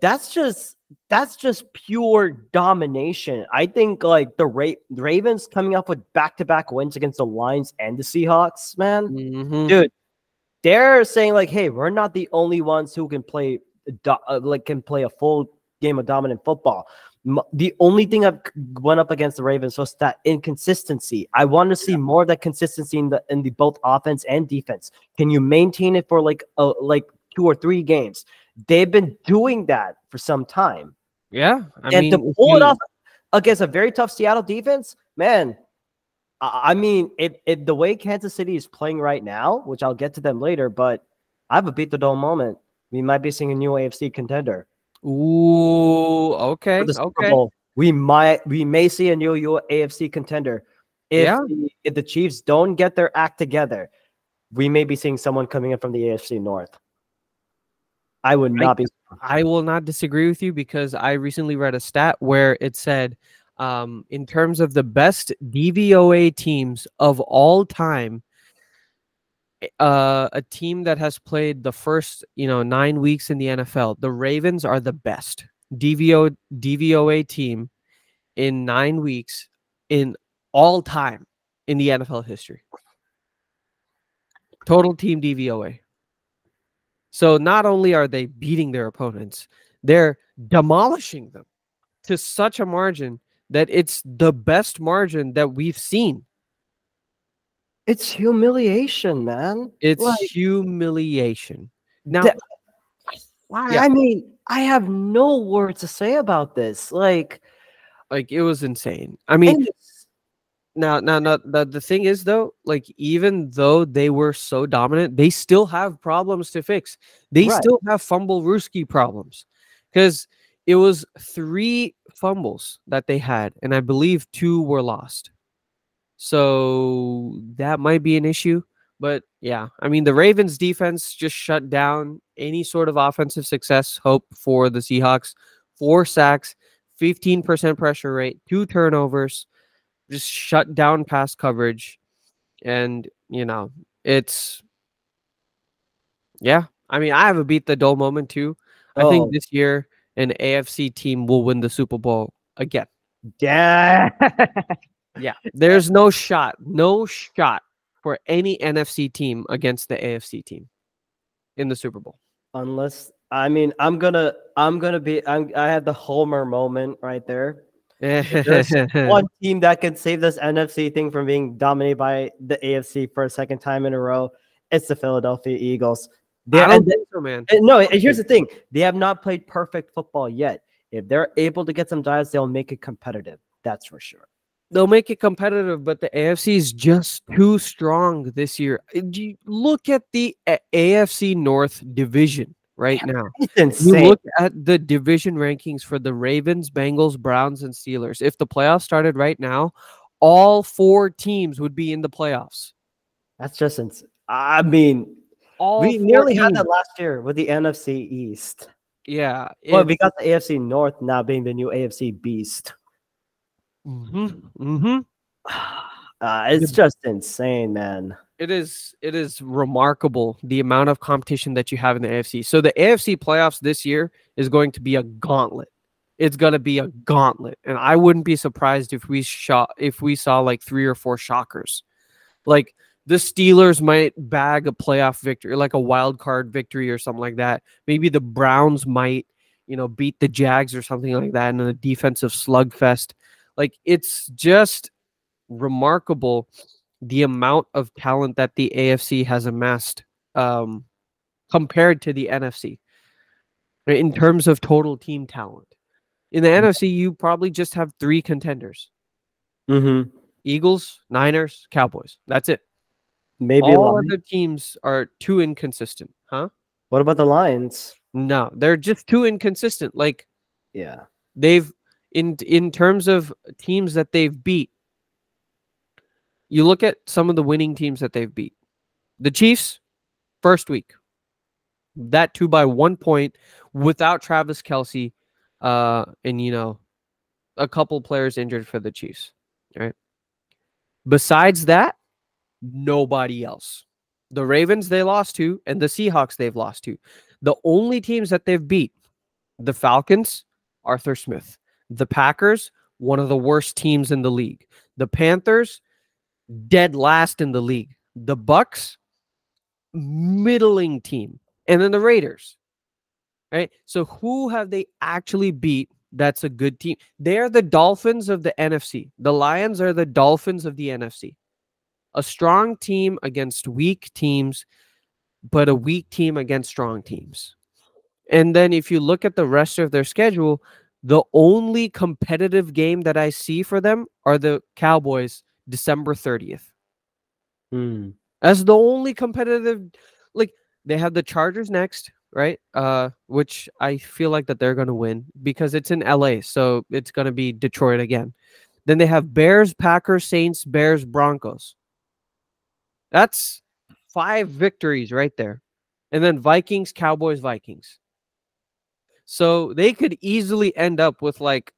that's just that's just pure domination. I think like the Ra- Ravens coming up with back to back wins against the Lions and the Seahawks, man. Mhm. dude they're saying like hey we're not the only ones who can play do- uh, like can play a full game of dominant football M- the only thing i've went up against the ravens was that inconsistency i want to see more of that consistency in the in the both offense and defense can you maintain it for like a like two or three games they've been doing that for some time Yeah, I and mean, to pull it off against a very tough Seattle defense, man. I I mean, if, if the way Kansas City is playing right now, which I'll get to them later, but I have a beat the dome moment. We might be seeing a new AFC contender Ooh, okay, for the Super okay. Bowl. We might, we may see a new AFC contender if Yeah. the, if the Chiefs don't get their act together. We may be seeing someone coming in from the AFC North. I would I- not be. I will not disagree with you because I recently read a stat where it said, um, in terms of the best DVOA teams of all time, eh, uh, a team that has played the first, you know, nine weeks in the NFL, the Ravens are the best DVO DVOA team in nine weeks in all time in the NFL history. Total team DVOA. So not only are they beating their opponents, they're demolishing them to such a margin that it's the best margin that we've seen. It's humiliation, man. It's Like- humiliation. Now, That- I, Yeah. I mean, I have no words to say about this. Like, like it was insane. I mean, now, now, now, the, the thing is though, like even though they were so dominant, they still have problems to fix. They Right. still have fumble Ruski problems because it was three fumbles that they had, and I believe two were lost. So that might be an issue. But yeah, I mean, the Ravens defense just shut down any sort of offensive success hope for the Seahawks. Four sacks, 15% pressure rate, two turnovers, just shut down pass coverage. And, you know, it's, yeah. I mean, I have a beat the dull moment too. I Oh. think this year an AFC team will win the Super Bowl again. yeah. Yeah. There's no shot, no shot for any NFC team against the AFC team in the Super Bowl. Unless I mean, I'm gonna, I'm gonna be, I'm, I had the Homer moment right there. There's One team that can save this NFC thing from being dominated by the AFC for a second time in a row. It's the Philadelphia Eagles. They, I don't think so, man. no, and here's the thing: they have not played perfect football yet. If they're able to get some drives, they'll make it competitive. That's for sure. They'll make it competitive, but the AFC is just too strong this year. Look at the AFC North division right now. You look at the division rankings for the Ravens, Bengals, Browns, and Steelers. If the playoffs started right now, all four teams would be in the playoffs. That's just ins- I mean, All we nearly had that last year with the NFC East. Yeah. Well, we got the AFC North now being the new AFC Beast. hmm hmm Uh, it's just insane, man. It is it is remarkable the amount of competition that you have in the AFC. So the AFC playoffs this year is going to be a gauntlet. It's going to be a gauntlet, and I wouldn't be surprised if we shot if we saw like three or four shockers. Like the Steelers might bag a playoff victory, like a wild card victory or something like that. Maybe the Browns might, you know, beat the Jags or something like that in a defensive slugfest. Like it's just remarkable the amount of talent that the AFC has amassed um, compared to the NFC right, in terms of total team talent. In the NFC, you probably just have three contenders Mm-hmm. Eagles, Niners, Cowboys. That's it. Maybe. All other teams are too inconsistent, huh? What about the Lions? No, they're just too inconsistent. Like Yeah. they've in in terms of teams that they've beat you look at some of the winning teams that they've beat. The chiefs first week. That two by one point without travis kelce uh and you know a couple players injured for the chiefs right? Besides that nobody else. The ravens they lost to and the seahawks they've lost to. The only teams that they've beat the falcons arthur smith. The Packers, one of the worst teams in the league. The Panthers, dead last in the league. The Bucks, middling team. And then the Raiders. Right? So who have they actually beat that's a good team? They're the Dolphins of the NFC. The Lions are the Dolphins of the NFC. A strong team against weak teams, but a weak team against strong teams. And then if you look at the rest of their schedule, the only competitive game that I see for them are the Cowboys December 30th. Hmm. As the only competitive like they have the Chargers next, right? Uh which I feel like that they're going to win because it's in LA, so it's going to be Detroit again. Then they have Bears, Packers, Saints, Bears, Broncos. That's five victories right there. And then Vikings, Cowboys, Vikings. So they could easily end up with like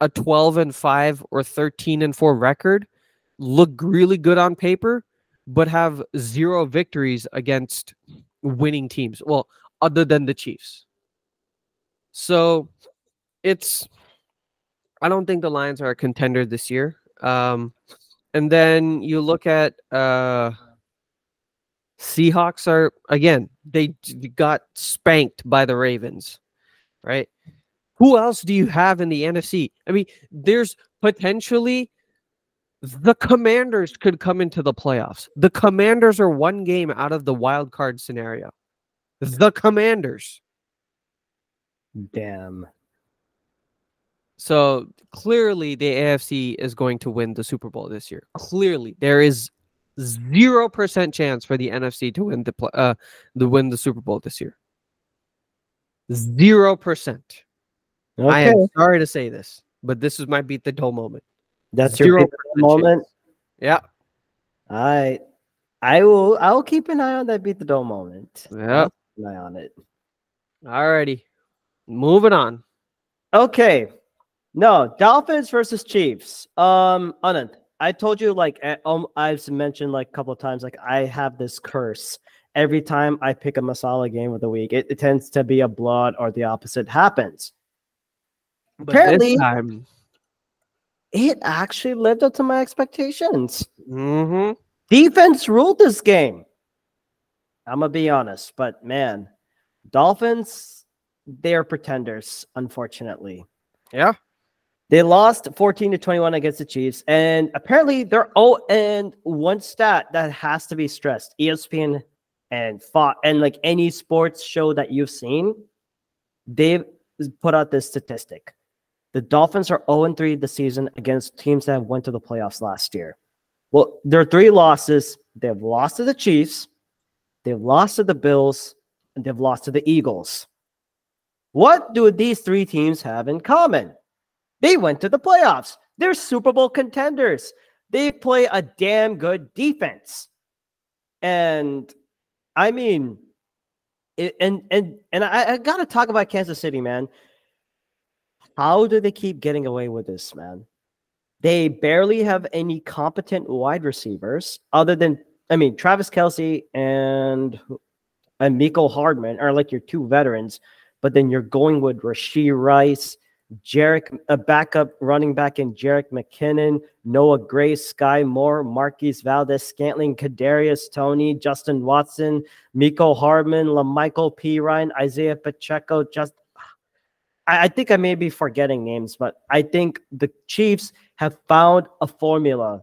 a 12 and 5 or 13 and 4 record, look really good on paper, but have zero victories against winning teams. Well, other than the Chiefs. So it's I don't think the Lions are a contender this year. Um and then you look at uh Seahawks are again, they got spanked by the Ravens, right? Who else do you have in the NFC? I mean, there's potentially the Commanders could come into the playoffs. The Commanders are one game out of the wild card scenario. The Commanders. Damn. So clearly, the AFC is going to win the Super Bowl this year. Clearly, there is zero percent chance for the NFC to win the uh the win the Super Bowl this year. Zero percent. I Okay. am sorry to say this, but this is my beat the doll moment. That's your Zero favorite moment. Yeah, All right. I will I will keep an eye on that beat the dome moment. yeah. I'll keep an eye on it. Alrighty, moving on. Okay. No, Dolphins versus Chiefs. Um, Anand, I told you like um, I've mentioned like a couple of times, like I have this curse. Every time I pick a Masala game of the week, it, it tends to be a blood or the opposite happens. But Apparently- time, It actually lived up to my expectations. mhm, Defense ruled this game. I'm gonna be honest, but man, Dolphins, they're pretenders, unfortunately. yeah, They lost 14 to 21 against the Chiefs, and apparently they're oh, and one stat that has to be stressed: ESPN and Fox and like any sports show that you've seen, they've put out this statistic: the Dolphins are 0 3 this season against teams that went to the playoffs last year. Well, their three losses: they've lost to the Chiefs, they've lost to the Bills, and they've lost to the Eagles. What do these three teams have in common? They went to the playoffs. They're Super Bowl contenders. They play a damn good defense. And I mean, and and and I, I got to talk about Kansas City, man. How do they keep getting away with this, man? They barely have any competent wide receivers other than, I mean, Travis Kelce and and Mecole Hardman are like your two veterans, but then you're going with Rashee Rice, Jerick, a backup running back in Jerick McKinnon, Noah Gray, Sky Moore, Marquez Valdes, Scantling, Kadarius Toney, Justin Watson, Mecole Hardman, La'Mical Perine, Isaiah Pacheco. Just, I, I think I may be forgetting names, but I think the Chiefs have found a formula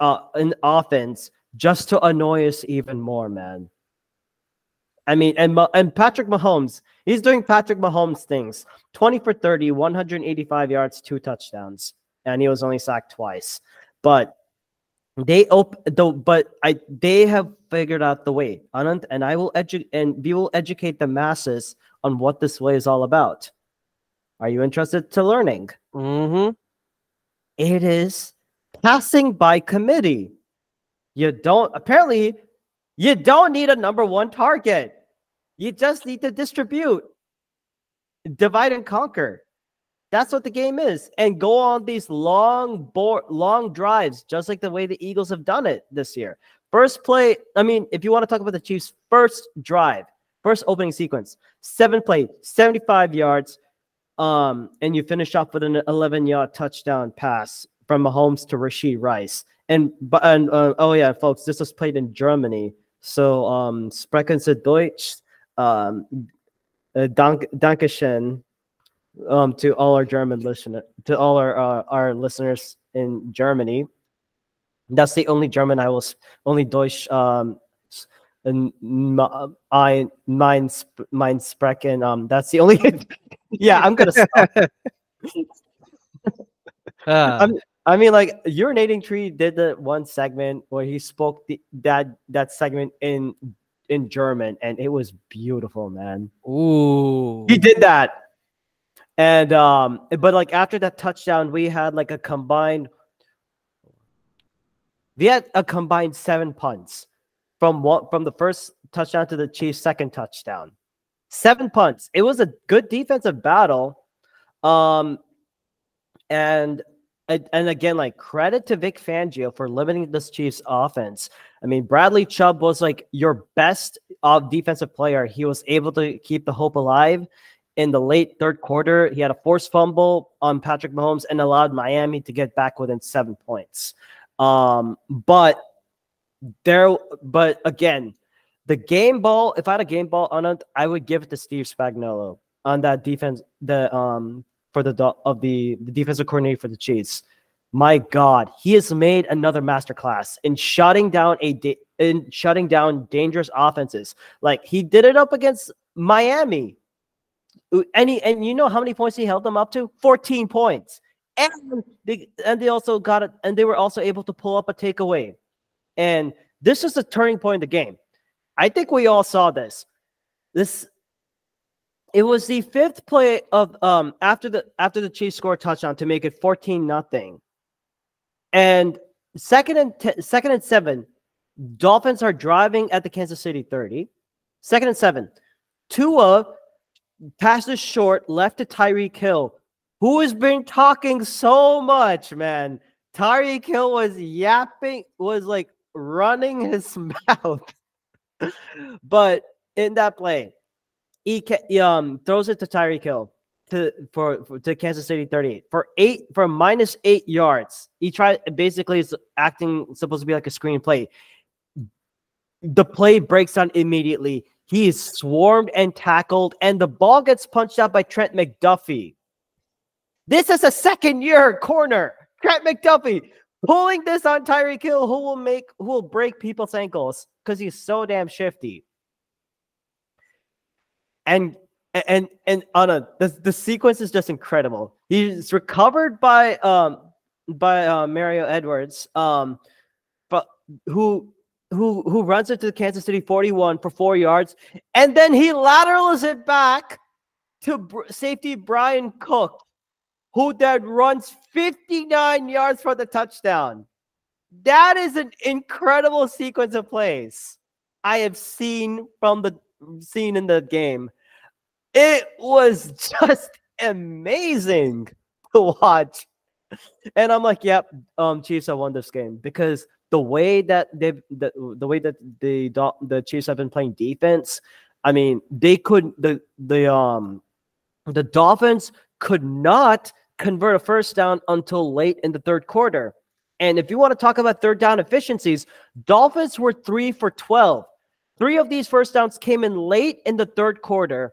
uh, in offense just to annoy us even more, man. I mean, and and Patrick Mahomes, he's doing Patrick Mahomes things. 20 for 30, 185 yards, two touchdowns, and he was only sacked twice. But they op though, but I they have figured out the way. And I will educate and we will educate the masses on what this way is all about. Are you interested to learning? Mm-hmm. It is passing by committee. You don't apparently you don't need a number one target. You just need to distribute, divide and conquer. That's what the game is, and go on these long board, long drives, just like the way the Eagles have done it this year. First play, I mean, if you want to talk about the Chiefs' first drive, first opening sequence, seven play, 75 yards, um, and you finish off with an 11 yard touchdown pass from Mahomes to Rashee Rice. And, and uh, oh yeah, folks, this was played in Germany. So, um, sprechen Sie Deutsch? Um, uh, dank, Dankeschön um, to all our German listener, to all our uh, our listeners in Germany. That's the only German I will, only Deutsch. Um, and I mein mein sprechen. Um, that's the only. yeah, I'm gonna stop. uh. I mean, like urinating tree did the one segment where he spoke the, that that segment in in German, and it was beautiful, man. Ooh, he did that, and um, but like after that touchdown, we had like a combined. We had a combined seven punts from from the first touchdown to the Chiefs' second touchdown. Seven punts. It was a good defensive battle. Um, and and, again, like credit to Vic Fangio for limiting this Chiefs offense. I mean, Bradley Chubb was like your best uh, defensive player. He was able to keep the hope alive in the late third quarter. He had a forced fumble on Patrick Mahomes and allowed Miami to get back within seven points. Um, but there, but again, the game ball. If I had a game ball on it, I would give it to Steve Spagnuolo on that defense. The um for the of the, the defensive coordinator for the Chiefs. My God, he has made another masterclass in shutting down a in shutting down dangerous offenses. Like he did it up against Miami, he, and you know how many points he held them up to? Fourteen points, and they and they also got it, and they were also able to pull up a takeaway, and this is the turning point in the game. I think we all saw this. This it was the fifth play of um after the after the Chiefs scored touchdown to make it 14 nothing. And second and t- second and 7, Dolphins are driving at the Kansas City 30. Second and 7. Tua passes short left to Tyreek Hill, who has been talking so much, man. Tyreek Hill was yapping, was like running his mouth. but in that play, he, um throws it to Tyreek Hill to for, for, to Kansas City 38 for eight for minus eight yards. He tried basically is acting supposed to be like a screen play. The play breaks down immediately. He is swarmed and tackled, and the ball gets punched out by Trent McDuffie. This is a second year corner. Trent McDuffie pulling this on Tyreek Hill, who will make who will break people's ankles because he's so damn shifty and and and Anna, the, the sequence is just incredible. He's recovered by um by uh, Mario Edwards, um, but who who who runs into the Kansas City 41 for four yards, and then he laterals it back to br- safety Bryan Cook, who then runs 59 yards for the touchdown. That is an incredible sequence of plays I have seen from the seen in the game. It was just amazing to watch. And I'm like, yep, um, Chiefs have won this game because the way that they the, the way that the the Chiefs have been playing defense, I mean, they could the the um the Dolphins could not convert a first down until late in the third quarter. And if you want to talk about third down efficiencies, Dolphins were three for 12. Three of these first downs came in late in the third quarter,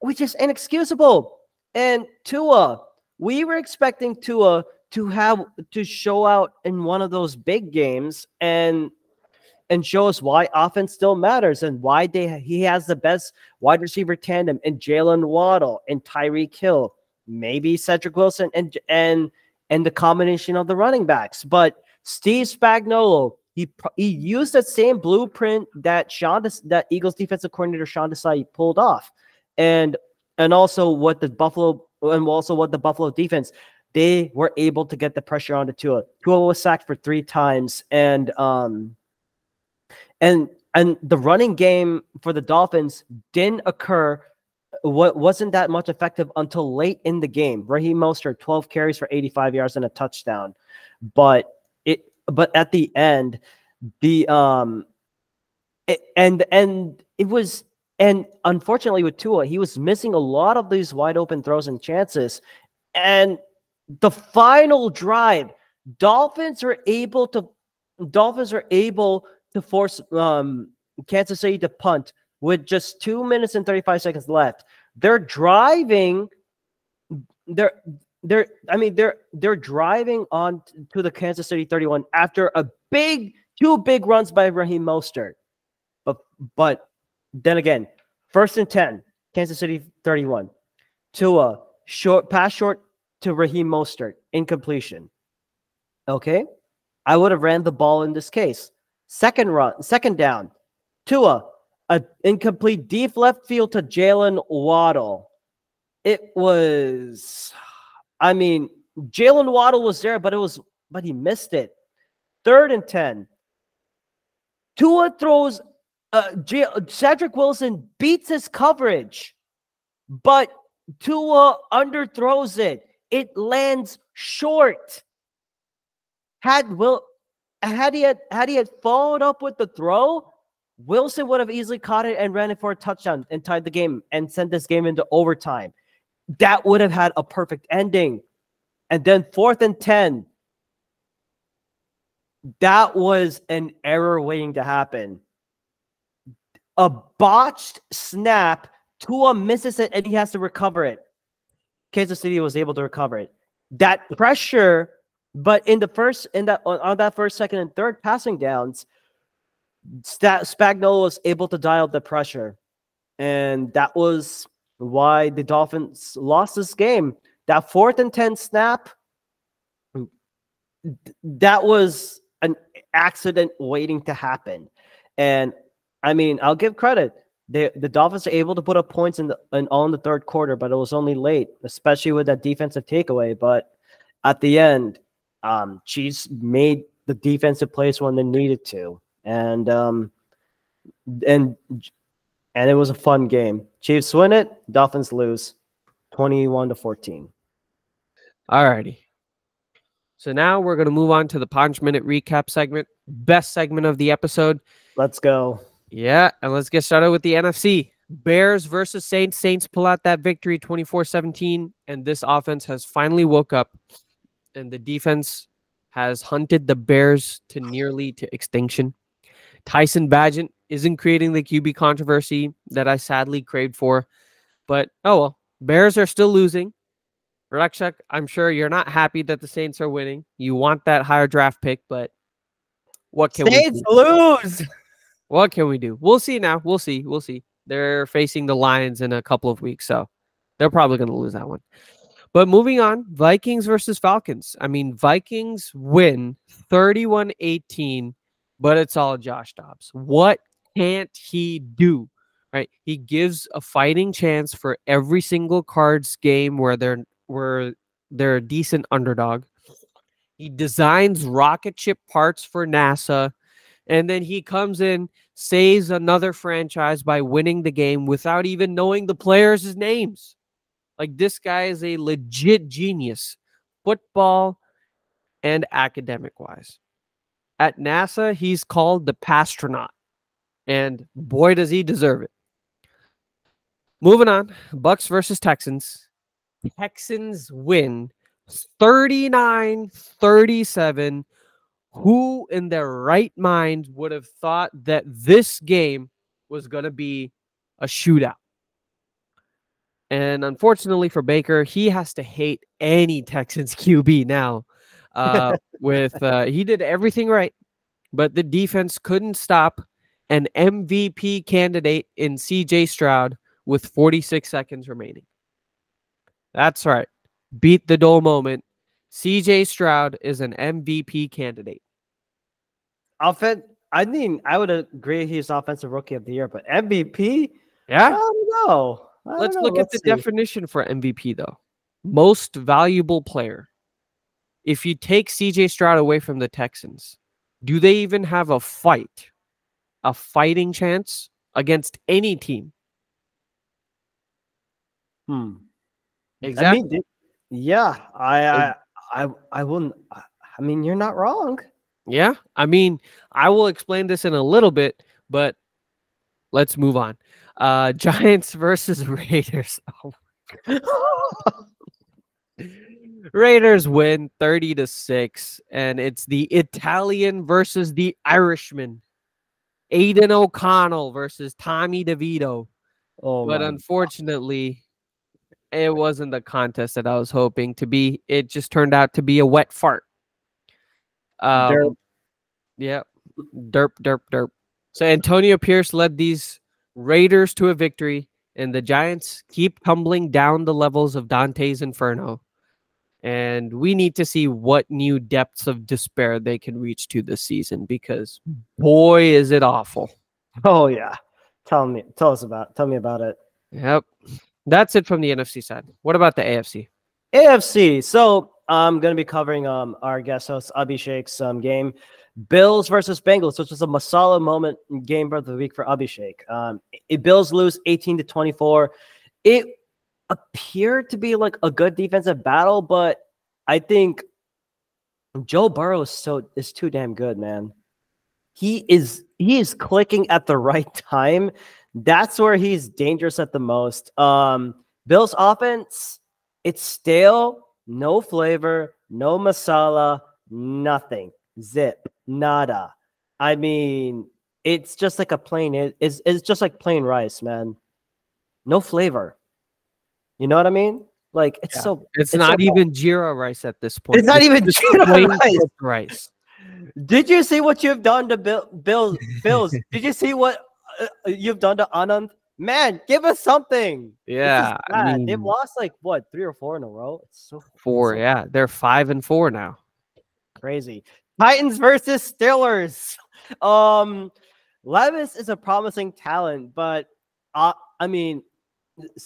which is inexcusable. And Tua, we were expecting Tua to have to show out in one of those big games and and show us why offense still matters and why they he has the best wide receiver tandem in Jaylen Waddle and Tyreek Hill, maybe Cedric Wilson and and and the combination of the running backs. But Steve Spagnuolo, he he used that same blueprint that Sean that Eagles defensive coordinator Sean Desai pulled off, and and also what the Buffalo and also what the Buffalo defense they were able to get the pressure onto Tua. Tua was sacked for three times, and um, and and the running game for the Dolphins didn't occur. What wasn't that much effective until late in the game. Raheem Mostert, 12 carries for 85 yards and a touchdown. But it but at the end, the um it, and and it was and unfortunately with Tua, he was missing a lot of these wide open throws and chances. And the final drive, Dolphins are able to Dolphins are able to force um, Kansas City to punt with just two minutes and 35 seconds left. They're driving. They're they're I mean they're they're driving on to the Kansas City 31 after a big two big runs by Raheem Mostert. But but then again, first and 10, Kansas City 31. Tua short pass short to Raheem Mostert, incompletion. Okay. I would have ran the ball in this case. Second run, second down. Tua, a incomplete deep left field to Jaylen Waddle. It was, I mean, Jaylen Waddle was there, but it was, but he missed it. Third and 10. Tua throws, uh, Cedric Wilson beats his coverage, but Tua underthrows it it lands short. Had Will had he had had he had followed up with the throw, Wilson would have easily caught it and ran it for a touchdown and tied the game and sent this game into overtime. That would have had a perfect ending. And then fourth and 10. That was an error waiting to happen. A botched snap. Tua misses it and he has to recover it. Kansas City was able to recover it. That pressure, but in the first, in that on that first, second, and third passing downs, Spagnuolo was able to dial the pressure, and that was why the Dolphins lost this game. That fourth and ten snap, that was an accident waiting to happen, and I mean, I'll give credit they, the Dolphins are able to put up points in the in, on the third quarter, but it was only late, especially with that defensive takeaway. But at the end, um, Chiefs made the defensive plays when they needed to, and um, and and it was a fun game. Chiefs win it, Dolphins lose, twenty-one to fourteen. All righty. So now we're going to move on to the punch minute recap segment, best segment of the episode. Let's go. Yeah, and let's get started with the NFC. Bears versus Saints. Saints pull out that victory 24-17 and this offense has finally woke up and the defense has hunted the Bears to nearly to extinction. Tyson Bagent isn't creating the QB controversy that I sadly craved for. But oh well, Bears are still losing. Rekshak, I'm sure you're not happy that the Saints are winning. You want that higher draft pick, but what can we Saints we lose? What can we do? We'll see now. We'll see. We'll see. They're facing the Lions in a couple of weeks, so they're probably going to lose that one. But moving on, Vikings versus Falcons. I mean, Vikings win 31 18 but it's all Josh Dobbs. What can't he do? Right? He gives a fighting chance for every single cards game where they're where they're a decent underdog. He designs rocket ship parts for NASA and then he comes in, saves another franchise by winning the game without even knowing the players' names. Like this guy is a legit genius, football and academic wise. At NASA, he's called the pastronaut. And boy, does he deserve it. Moving on, Bucs versus Texans. Texans win 39 37 who in their right mind would have thought that this game was going to be a shootout? And unfortunately for Baker, he has to hate any Texans QB now. Uh, with uh, he did everything right, but the defense couldn't stop an MVP candidate in CJ Stroud with 46 seconds remaining. That's right. Beat the dull moment. CJ Stroud is an MVP candidate. Offense, I mean, I would agree he's offensive rookie of the year, but MVP, yeah, I don't know. I don't Let's know. look Let's at the see. definition for MVP though. Most valuable player. If you take CJ Stroud away from the Texans, do they even have a fight? A fighting chance against any team? Hmm. Exactly. I mean, yeah, I, I, I, I wouldn't. I I mean, you're not wrong. Yeah, I mean, I will explain this in a little bit, but let's move on. Uh Giants versus Raiders. Oh. Raiders win 30 to 6 and it's the Italian versus the Irishman. Aidan O'Connell versus Tommy DeVito. Oh, but unfortunately, it wasn't the contest that I was hoping to be. It just turned out to be a wet fart. Um, Derp. Yep. Derp, derp, derp. So Antonio Pierce led these Raiders to a victory, and the Giants keep tumbling down the levels of Dante's Inferno. And we need to see what new depths of despair they can reach to this season because boy, is it awful. oh yeah. Tell me, tell us about, tell me about it. Yep. That's it from the NFC side. What about the AFC? AFC. So I'm going to be covering um our guest host Abhishek's um game, Bills versus Bengals, which was a masala moment game of the week for Abhishek. Um, it, Bills lose 18 to 24. It appeared to be like a good defensive battle, but I think Joe Burrow is so is too damn good, man. He is he is clicking at the right time. That's where he's dangerous at the most. Um, Bills offense, it's stale, no flavor, no masala, nothing. Zip, nada. I mean, it's just like a plain it's, it's just like plain rice, man. No flavor. You know what I mean? Like it's Yeah. so It's, so not bad. even Jeera rice at this point. It's not even Jeera rice. rice. Did you see what you've done to Bill, Bill Bills? Did you see what uh, you've done to Anand? Man, give us something. Yeah, I bad. they've lost like what three or four in a row. It's so four. so Yeah, they're five and four now. crazy. Titans versus Steelers. Um, Levis is a promising talent, but uh, I mean,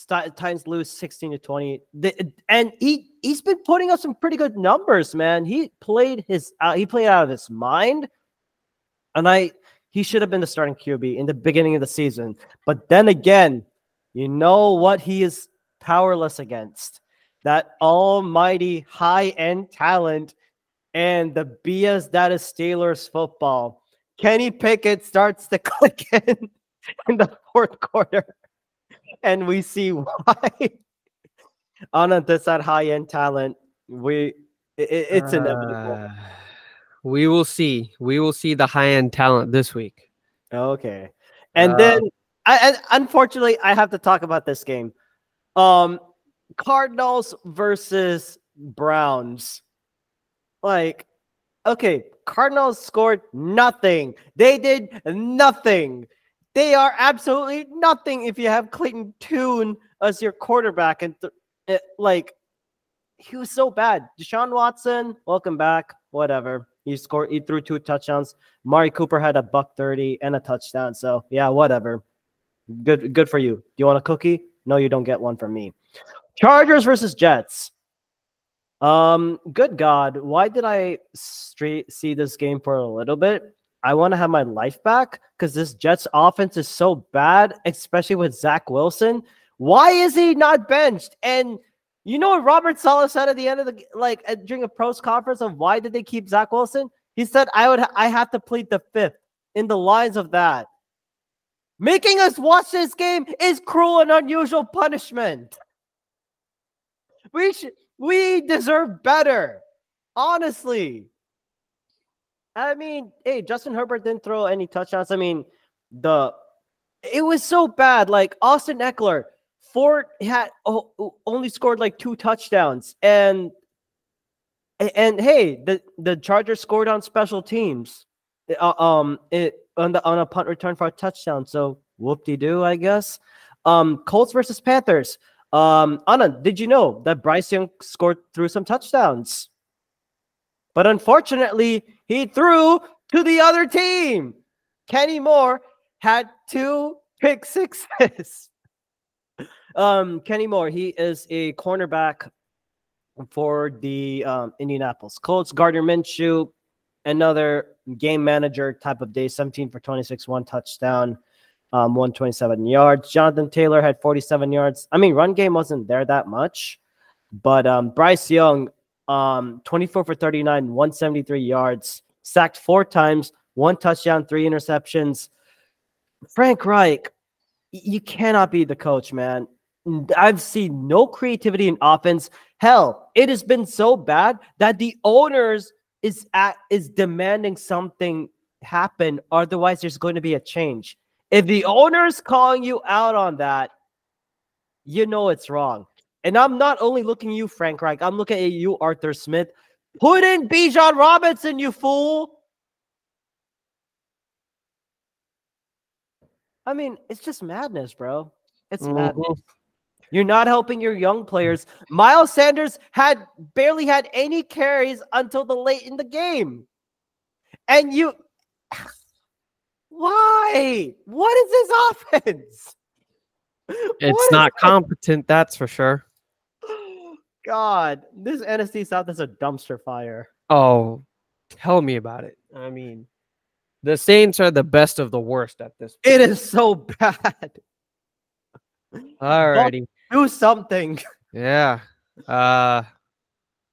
Titans lose sixteen to twenty, The- and he he's been putting up some pretty good numbers, man. He played his uh, he played out of his mind, and I he should have been the starting QB in the beginning of the season. But then again, you know what he is powerless against that almighty high end talent and the BS that is Steelers football. Kenny Pickett starts to click in in the fourth quarter, and we see why. On this that high end talent, we i- i- it's inevitable. Uh, we will see. We will see the high end talent this week. Okay. And Uh, then I and unfortunately I have to talk about this game. Um Cardinals versus Browns. Like okay, Cardinals scored nothing. They did nothing. They are absolutely nothing if you have Clayton Tune as your quarterback and it, like he was so bad. Deshaun Watson, welcome back. Whatever. He scored. He threw two touchdowns. Mari Cooper had a buck thirty and a touchdown. So yeah, whatever. Good, good for you. Do you want a cookie? No, you don't get one from me. Chargers versus Jets. Um, good God, why did I straight see this game for a little bit? I want to have my life back because this Jets offense is so bad, especially with Zach Wilson. Why is he not benched? And you know what Robert Saleh said at the end of the like uh, during a pros conference of why did they keep Zach Wilson? He said I would I have to plead the fifth in the lines of that. Making us watch this game is cruel and unusual punishment. We should we deserve better. Honestly. I mean, hey, Justin Herbert didn't throw any touchdowns. I mean, the it was so bad. Like Austin Ekeler, Ford had oh, only scored like two touchdowns, and and hey, the the Chargers scored on special teams, uh, um, it on the on a punt return for a touchdown. So whoop de doo, I guess. Um, Colts versus Panthers. Um, Anna, did you know that Bryce Young scored through some touchdowns? But unfortunately, he threw to the other team. Kenny Moore had two pick sixes. um, Kenny Moore, he is a cornerback for the um, Indianapolis Colts. Gardner Minshew, another game manager type of day, 17 for 26, one touchdown um, 127 yards. Jonathan Taylor had 47 yards. I mean, run game wasn't there that much, but um, Bryce Young, um, 24 for 39, 173 yards, sacked four times, one touchdown, three interceptions. Frank Reich, you cannot be the coach, man. I've seen no creativity in offense. Hell, it has been so bad that the owners is at is demanding something happen. Otherwise, there's going to be a change. If the owner's calling you out on that, you know it's wrong. And I'm not only looking at you, Frank Reich, I'm looking at you, Arthur Smith. Put in Bijan Robinson, you fool. I mean, it's just madness, bro. It's mm-hmm. madness. You're not helping your young players. Miles Sanders had barely had any carries until the late in the game. And you why? What is this offense? It's not competent, that's for sure. God, this NFC South is a dumpster fire. Oh, tell me about it. I mean, the Saints are the best of the worst at this. Point. It is so bad. Alrighty. Do something. Yeah. Uh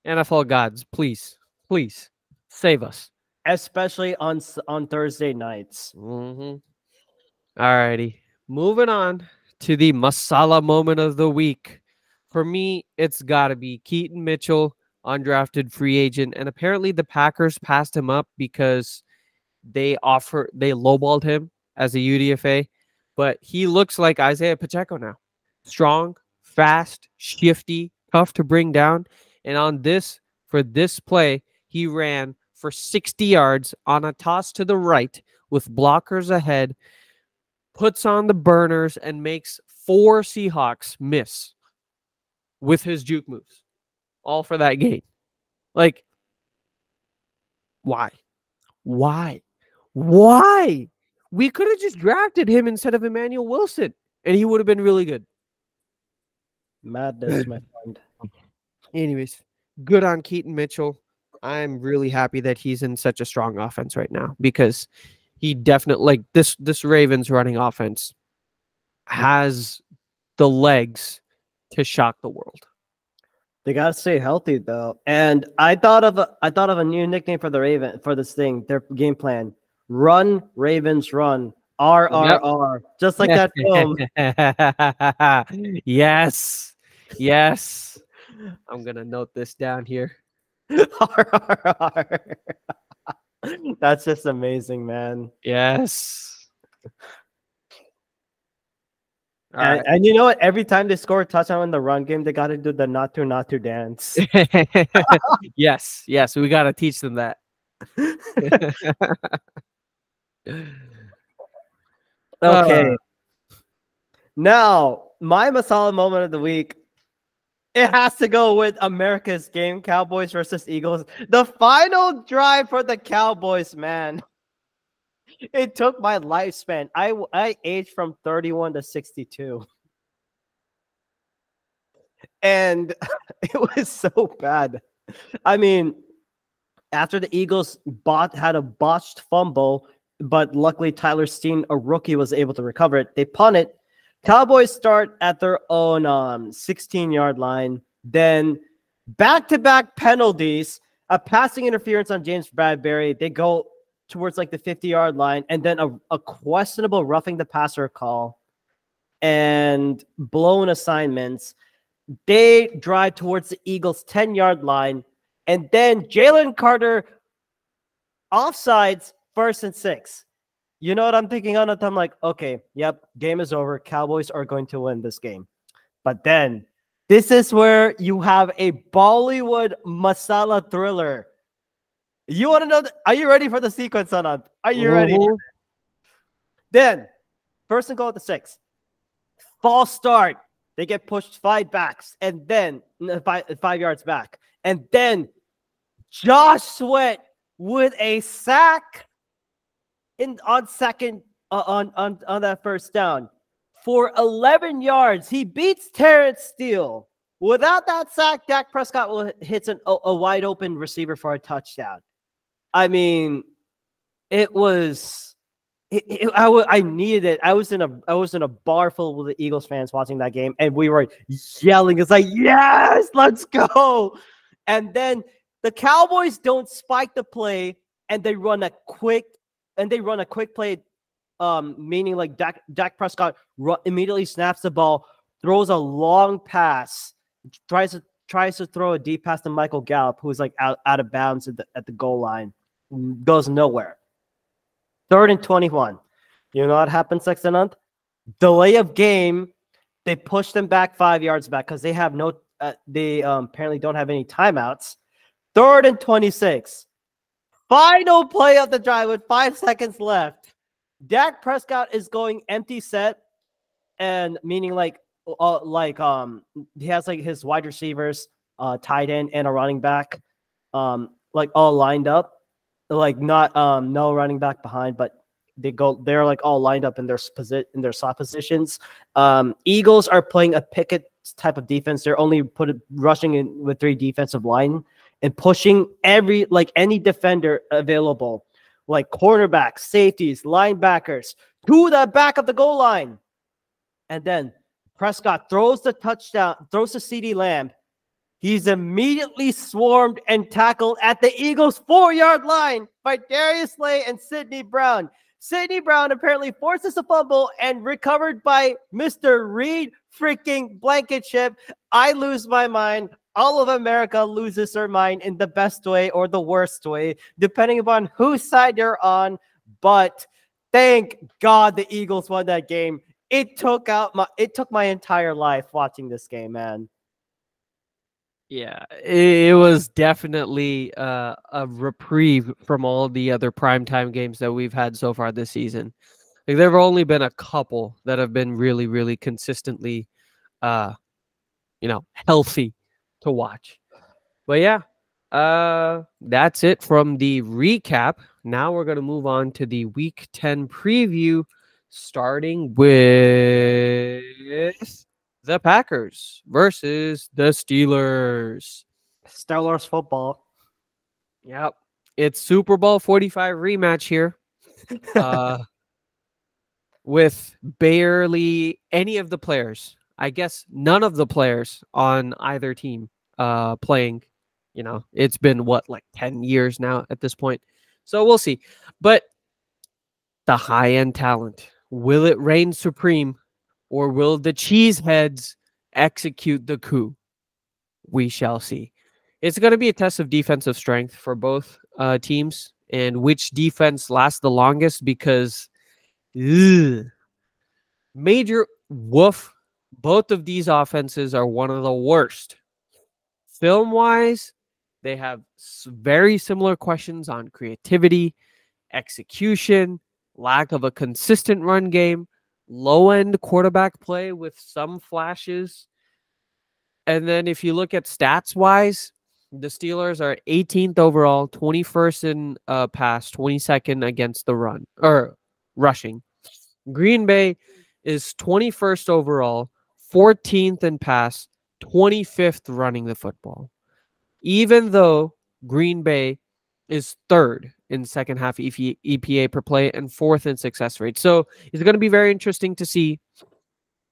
NFL gods, please, please save us especially on on Thursday nights. Mm-hmm. All righty, moving on to the masala moment of the week. For me, it's got to be Keaton Mitchell, undrafted free agent, and apparently the Packers passed him up because they offer they lowballed him as a UDFA, but he looks like Isaiah Pacheco now. Strong, fast, shifty, tough to bring down. And on this, for this play, he ran for 60 yards on a toss to the right with blockers ahead, puts on the burners, and makes four Seahawks miss with his juke moves. All for that game. Like, why? Why? Why? We could have just drafted him instead of Emanuel Wilson, and he would have been really good. Madness, my friend. Anyways, good on Keaton Mitchell. I'm really happy that he's in such a strong offense right now because he definitely like this this Ravens running offense has the legs to shock the world. They gotta stay healthy though. And I thought of a I thought of a new nickname for the Raven for this thing, their game plan. Run, Ravens, run. R R R. Just like that film. yes. Yes. I'm gonna note this down here. R R R. That's just amazing, man. Yes. And, right. and, you know what? Every time they score a touchdown in the run game, they got to do the Naatu Naatu dance. yes, yes, we got to teach them that. okay. Uh, now, my Masala moment of the week it has to go with America's game, Cowboys versus Eagles. The final drive for the Cowboys, man. It took my lifespan. I I aged from 31 to 62. And it was so bad. I mean, after the Eagles bot had a botched fumble, but luckily Tyler Steen, a rookie, was able to recover it. They punt it. Cowboys start at their own um 16 yard line. Then back to back penalties, a passing interference on James Bradberry. They go towards like the 50 yard line, and then a, a questionable roughing the passer call and blown assignments. They drive towards the Eagles' 10 yard line, and then Jalen Carter offsides first and six. You know what I'm thinking on it? I'm like, okay, yep, game is over. Cowboys are going to win this game. But then this is where you have a Bollywood masala thriller. You want to know? are you ready for the sequence, Anand? Are you ready? Mm-hmm. Then, first and goal at the six. False start. They get pushed five backs and then five, five yards back. And then Josh Sweat with a sack in on second uh, on, on on that first down for 11 yards. He beats Terence Steele. Without that sack, Dak Prescott will hits an, a, a wide open receiver for a touchdown. I mean, it was it, it, I, w- I needed it. I was in a I was in a bar full with the Eagles fans watching that game, and we were yelling. It's like, yes, let's go. And then the Cowboys don't spike the play, and they run a quick and they run a quick play, um, meaning like Dak, Dak Prescott ru- immediately snaps the ball, throws a long pass, tries to tries to throw a deep pass to Michael Gallup, who's like out, out of bounds at the, at the goal line, goes nowhere. Third and 21. You know what happens next month? Delay of game. They push them back five yards back because they have no, uh, they um, apparently don't have any timeouts. Third and 26. Final play of the drive with five seconds left. Dak Prescott is going empty set, and meaning like uh, like um he has like his wide receivers, uh tight end and a running back, um like all lined up, like not um no running back behind, but they go they're like all lined up in their posit in their slot positions. Um, Eagles are playing a picket type of defense. They're only put rushing in with three defensive line and pushing every like any defender available, like cornerbacks, safeties, linebackers to the back of the goal line. And then Prescott throws the touchdown, throws the CeeDee Lamb. He's immediately swarmed and tackled at the Eagles' four yard line by Darius Slay and Sydney Brown. Sydney Brown apparently forces a fumble and recovered by Mr. Reed freaking Blankenship. I lose my mind all of America loses their mind in the best way or the worst way, depending upon whose side you're on. But thank God the Eagles won that game. It took out my it took my entire life watching this game, man. Yeah, it, was definitely uh, a reprieve from all the other primetime games that we've had so far this season. Like, there have only been a couple that have been really, really consistently, uh, you know, healthy to watch. But yeah, uh, that's it from the recap. Now we're going to move on to the week 10 preview, starting with the Packers versus the Steelers. Steelers football. Yep. It's Super Bowl 45 rematch here. Uh, with barely any of the players. I guess none of the players on either team uh, playing. You know, it's been what like ten years now at this point, so we'll see. But the high end talent will it reign supreme, or will the cheeseheads execute the coup? We shall see. It's going to be a test of defensive strength for both uh, teams and which defense lasts the longest because ugh, major woof. Both of these offenses are one of the worst film wise, they have very similar questions on creativity, execution, lack of a consistent run game, low end quarterback play with some flashes. And then if you look at stats wise, the Steelers are 18th overall, 21st in uh, pass, 22nd against the run or rushing. Green Bay is 21st overall, 14th in pass, 25th running the football. Even though Green Bay is third in second half EPA per play and fourth in success rate. So it's going to be very interesting to see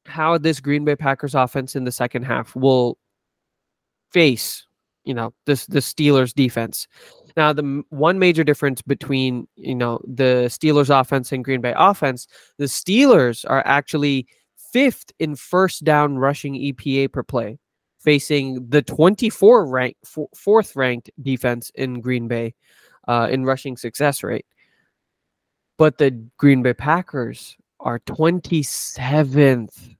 how this Green Bay Packers offense in the second half will face, you know, this the Steelers defense. Now, the one major difference between you know the Steelers offense and Green Bay offense, the Steelers are actually fifth in first down rushing EPA per play, facing the 24 rank fourth ranked defense in Green Bay uh, in rushing success rate. But the Green Bay Packers are 27th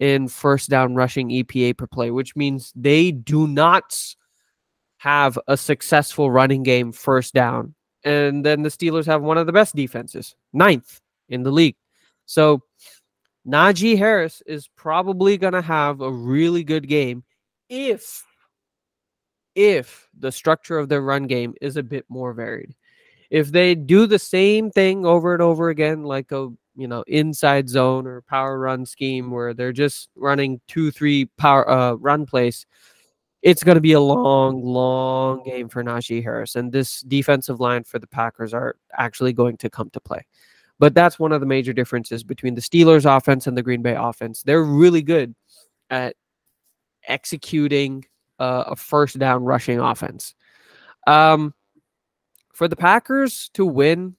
in first down rushing EPA per play, which means they do not have a successful running game first down. And then the Steelers have one of the best defenses, ninth in the league. So Najee Harris is probably going to have a really good game if if the structure of their run game is a bit more varied. If they do the same thing over and over again, like a you know inside zone or power run scheme where they're just running two three power uh, run plays it's going to be a long long game for Najee Harris and this defensive line for the Packers are actually going to come to play but that's one of the major differences between the Steelers offense and the Green Bay offense they're really good at executing a first down rushing offense um for the Packers to win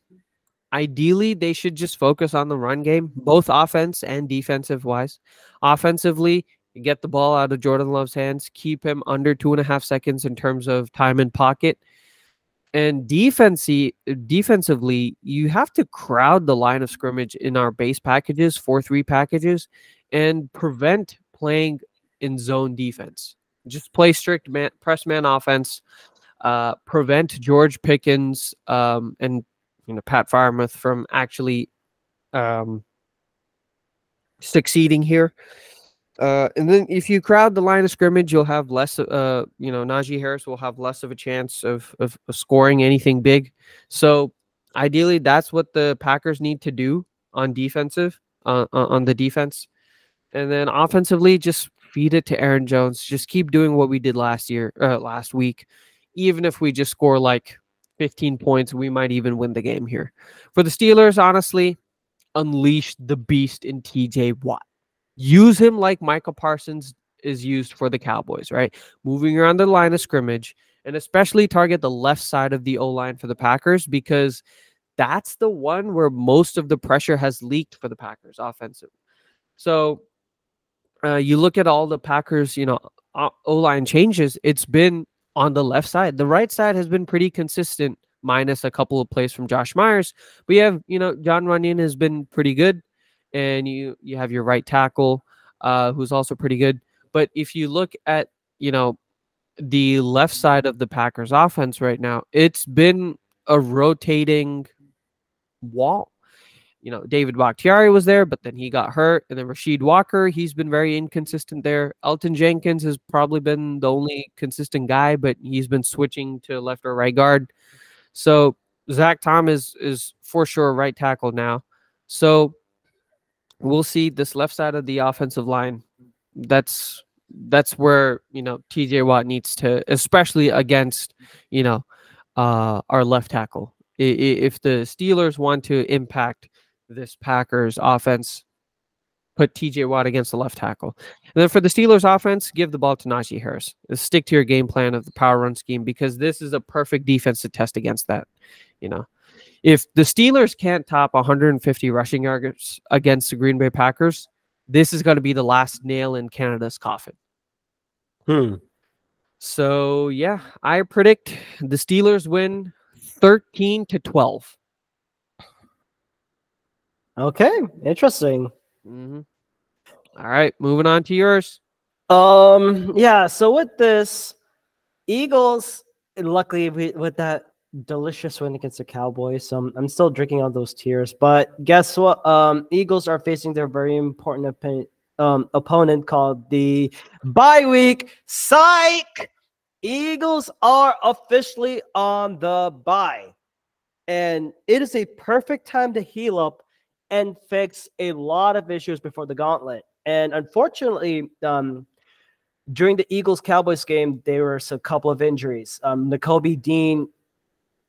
Ideally, they should just focus on the run game, both offense and defensive wise. Offensively, get the ball out of Jordan Love's hands, keep him under two and a half seconds in terms of time in pocket. And defensively, defensively, you have to crowd the line of scrimmage in our base packages, 4 3 packages, and prevent playing in zone defense. Just play strict man, press man offense, uh, prevent George Pickens um, and you know Pat Freiermuth from actually um, succeeding here. Uh, and then if you crowd the line of scrimmage, you'll have less. Uh, you know, Najee Harris will have less of a chance of, of, scoring anything big. So ideally, that's what the Packers need to do on defensive uh, on the defense, and then offensively, just feed it to Aaron Jones. Just keep doing what we did last year, uh, last week. Even if we just score like 15 points, we might even win the game here. For the Steelers, honestly, unleash the beast in TJ Watt. Use him like Micah Parsons is used for the Cowboys, right? Moving around the line of scrimmage and especially target the left side of the O line for the Packers because that's the one where most of the pressure has leaked for the Packers offensive. So uh, you look at all the Packers, you know, O line changes, it's been on the left side. The right side has been pretty consistent, minus a couple of plays from Josh Myers. But you have, you know, Jon Runyan has been pretty good, and you you have your right tackle, uh, who's also pretty good. But if you look at, you know, the left side of the Packers offense right now, it's been a rotating wall you know, David Bakhtiari was there, but then he got hurt. And then Rasheed Walker, he's been very inconsistent there. Elgton Jenkins has probably been the only consistent guy, but he's been switching to left or right guard. So Zach Tom is is for sure right tackle now. So we'll see this left side of the offensive line. That's that's where you know TJ Watt needs to, especially against you know uh, our left tackle. If the Steelers want to impact this Packers offense. Put TJ Watt against the left tackle. And then for the Steelers offense, give the ball to Najee Harris. Stick to your game plan of the power run scheme because this is a perfect defense to test against that. You know, if the Steelers can't top 150 rushing yards against the Green Bay Packers, this is going to be the last nail in Canada's coffin. Hmm. So yeah, I predict the Steelers win 13 to 12. Okay, interesting. Mm-hmm. All right, moving on to yours. Um, yeah. So with this, Eagles, luckily we, with that delicious win against the Cowboys, so I'm, I'm still drinking on those tears. But guess what? Um, Eagles are facing their very important um, opponent called the bye week. Psych! Eagles are officially on the bye. And it is a perfect time to heal up and fix a lot of issues before the gauntlet. And unfortunately, um, during the Eagles Cowboys game, there were a couple of injuries. Um, Nakobe Dean,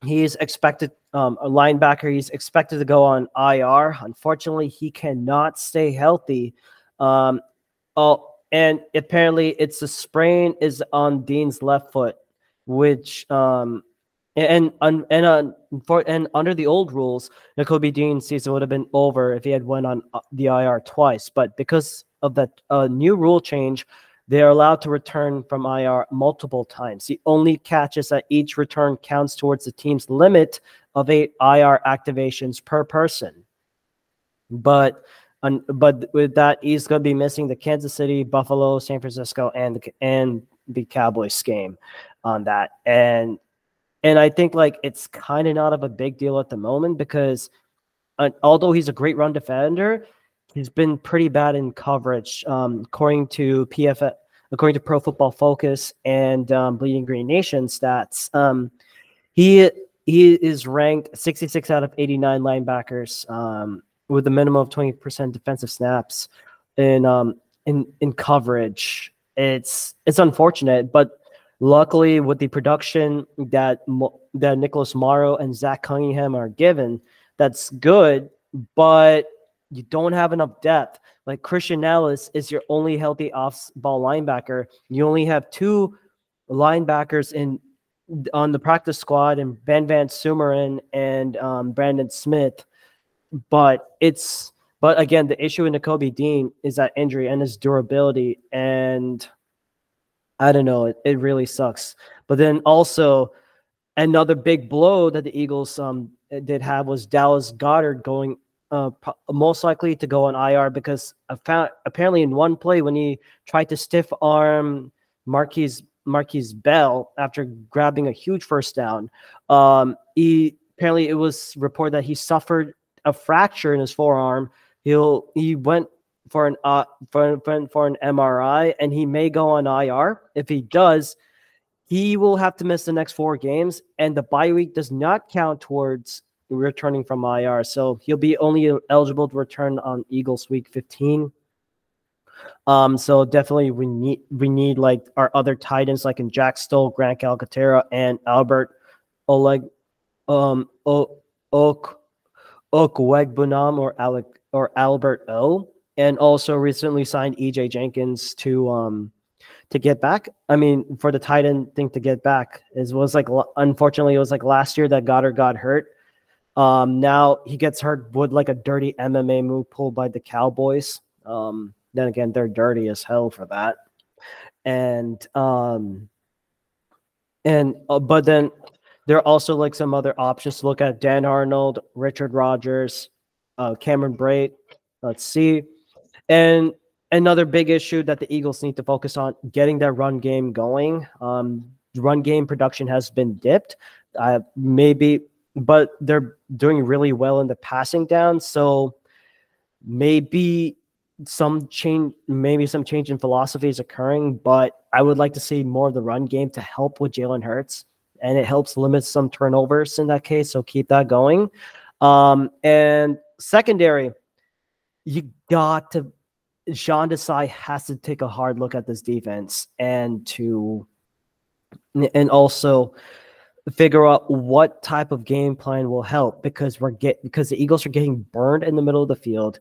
he's expected, um, a linebacker, he's expected to go on IR. Unfortunately, he cannot stay healthy. Um, oh, and apparently, it's a sprain is on Dean's left foot, which um, and and and uh, for and under the old rules, Nakobe Dean's season would have been over if he had went on uh, the IR twice. But because of that uh, new rule change, they are allowed to return from IR multiple times. The only catch is that each return counts towards the team's limit of eight IR activations per person. But but with that, he's going to be missing the Kansas City, Buffalo, San Francisco, and the, and the Cowboys game on that. And and I think like it's kind of not of a big deal at the moment because uh, although he's a great run defender, he's been pretty bad in coverage. Um, according to PFF, according to Pro Football Focus and um, Bleeding Green Nation stats, um, he he is ranked 66 out of 89 linebackers um, with a minimum of 20% defensive snaps in um, in in coverage. It's it's unfortunate, but Luckily, with the production that that Nicholas Morrow and Zach Cunningham are given, that's good, but you don't have enough depth. Like Christian Elliss is your only healthy off-ball linebacker. You only have two linebackers in on the practice squad, and Ben Van Sumeren and um, Brandon Smith. But it's but again, the issue in Nakobe Dean is that injury and his durability and I don't know. It, it really sucks. But then also another big blow that the Eagles um did have was Dallas Goedert going uh, most likely to go on IR because apparently in one play when he tried to stiff arm Markquese Markquese Bell after grabbing a huge first down, um, he apparently it was reported that he suffered a fracture in his forearm. He'll he went for an uh, for, for, for an MRI, and he may go on IR. If he does, he will have to miss the next four games, and the bye week does not count towards returning from IR. So he'll be only eligible to return on Eagles Week 15. Um, so definitely we need we need like our other titans like in Jack Stoll, Grant Calcaterra, and Albert Oleg um o- Ok Okwuegbunam or Alec or Albert O and also recently signed EJ Jenkins to um to get back. I mean, for the tight end thing to get back is was like unfortunately it was like last year that Goedert got hurt. Um, now he gets hurt with like a dirty MMA move pulled by the Cowboys. Um, then again, they're dirty as hell for that. And um, and uh, but then there are also like some other options to look at: Dan Arnold, Richard Rogers, uh, Cameron Brate. Let's see. And another big issue that the Eagles need to focus on getting their run game going. Um, run game production has been dipped. Uh, maybe, but they're doing really well in the passing down. So maybe some change, maybe some change in philosophy is occurring. But I would like to see more of the run game to help with Jalen Hurts, and it helps limit some turnovers in that case. So keep that going. Um, and secondary you got to Sean Desai has to take a hard look at this defense and to and also figure out what type of game plan will help because we're get because the Eagles are getting burned in the middle of the field.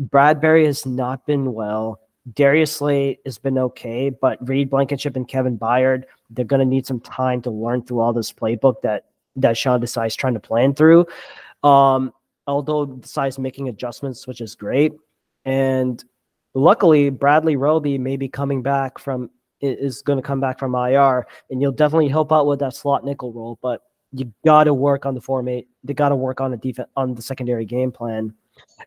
Bradberry has not been well. Darius Slay has been okay, but Reed Blankenship and Kevin Byard, they're going to need some time to learn through all this playbook that that Sean Desai is trying to plan through. Um, although Desai's making adjustments, which is great. And luckily, Bradley Roby may be coming back from is going to come back from IR, and you'll definitely help out with that slot nickel role. But you got to work on the formate. They got to work on the defense on the secondary game plan.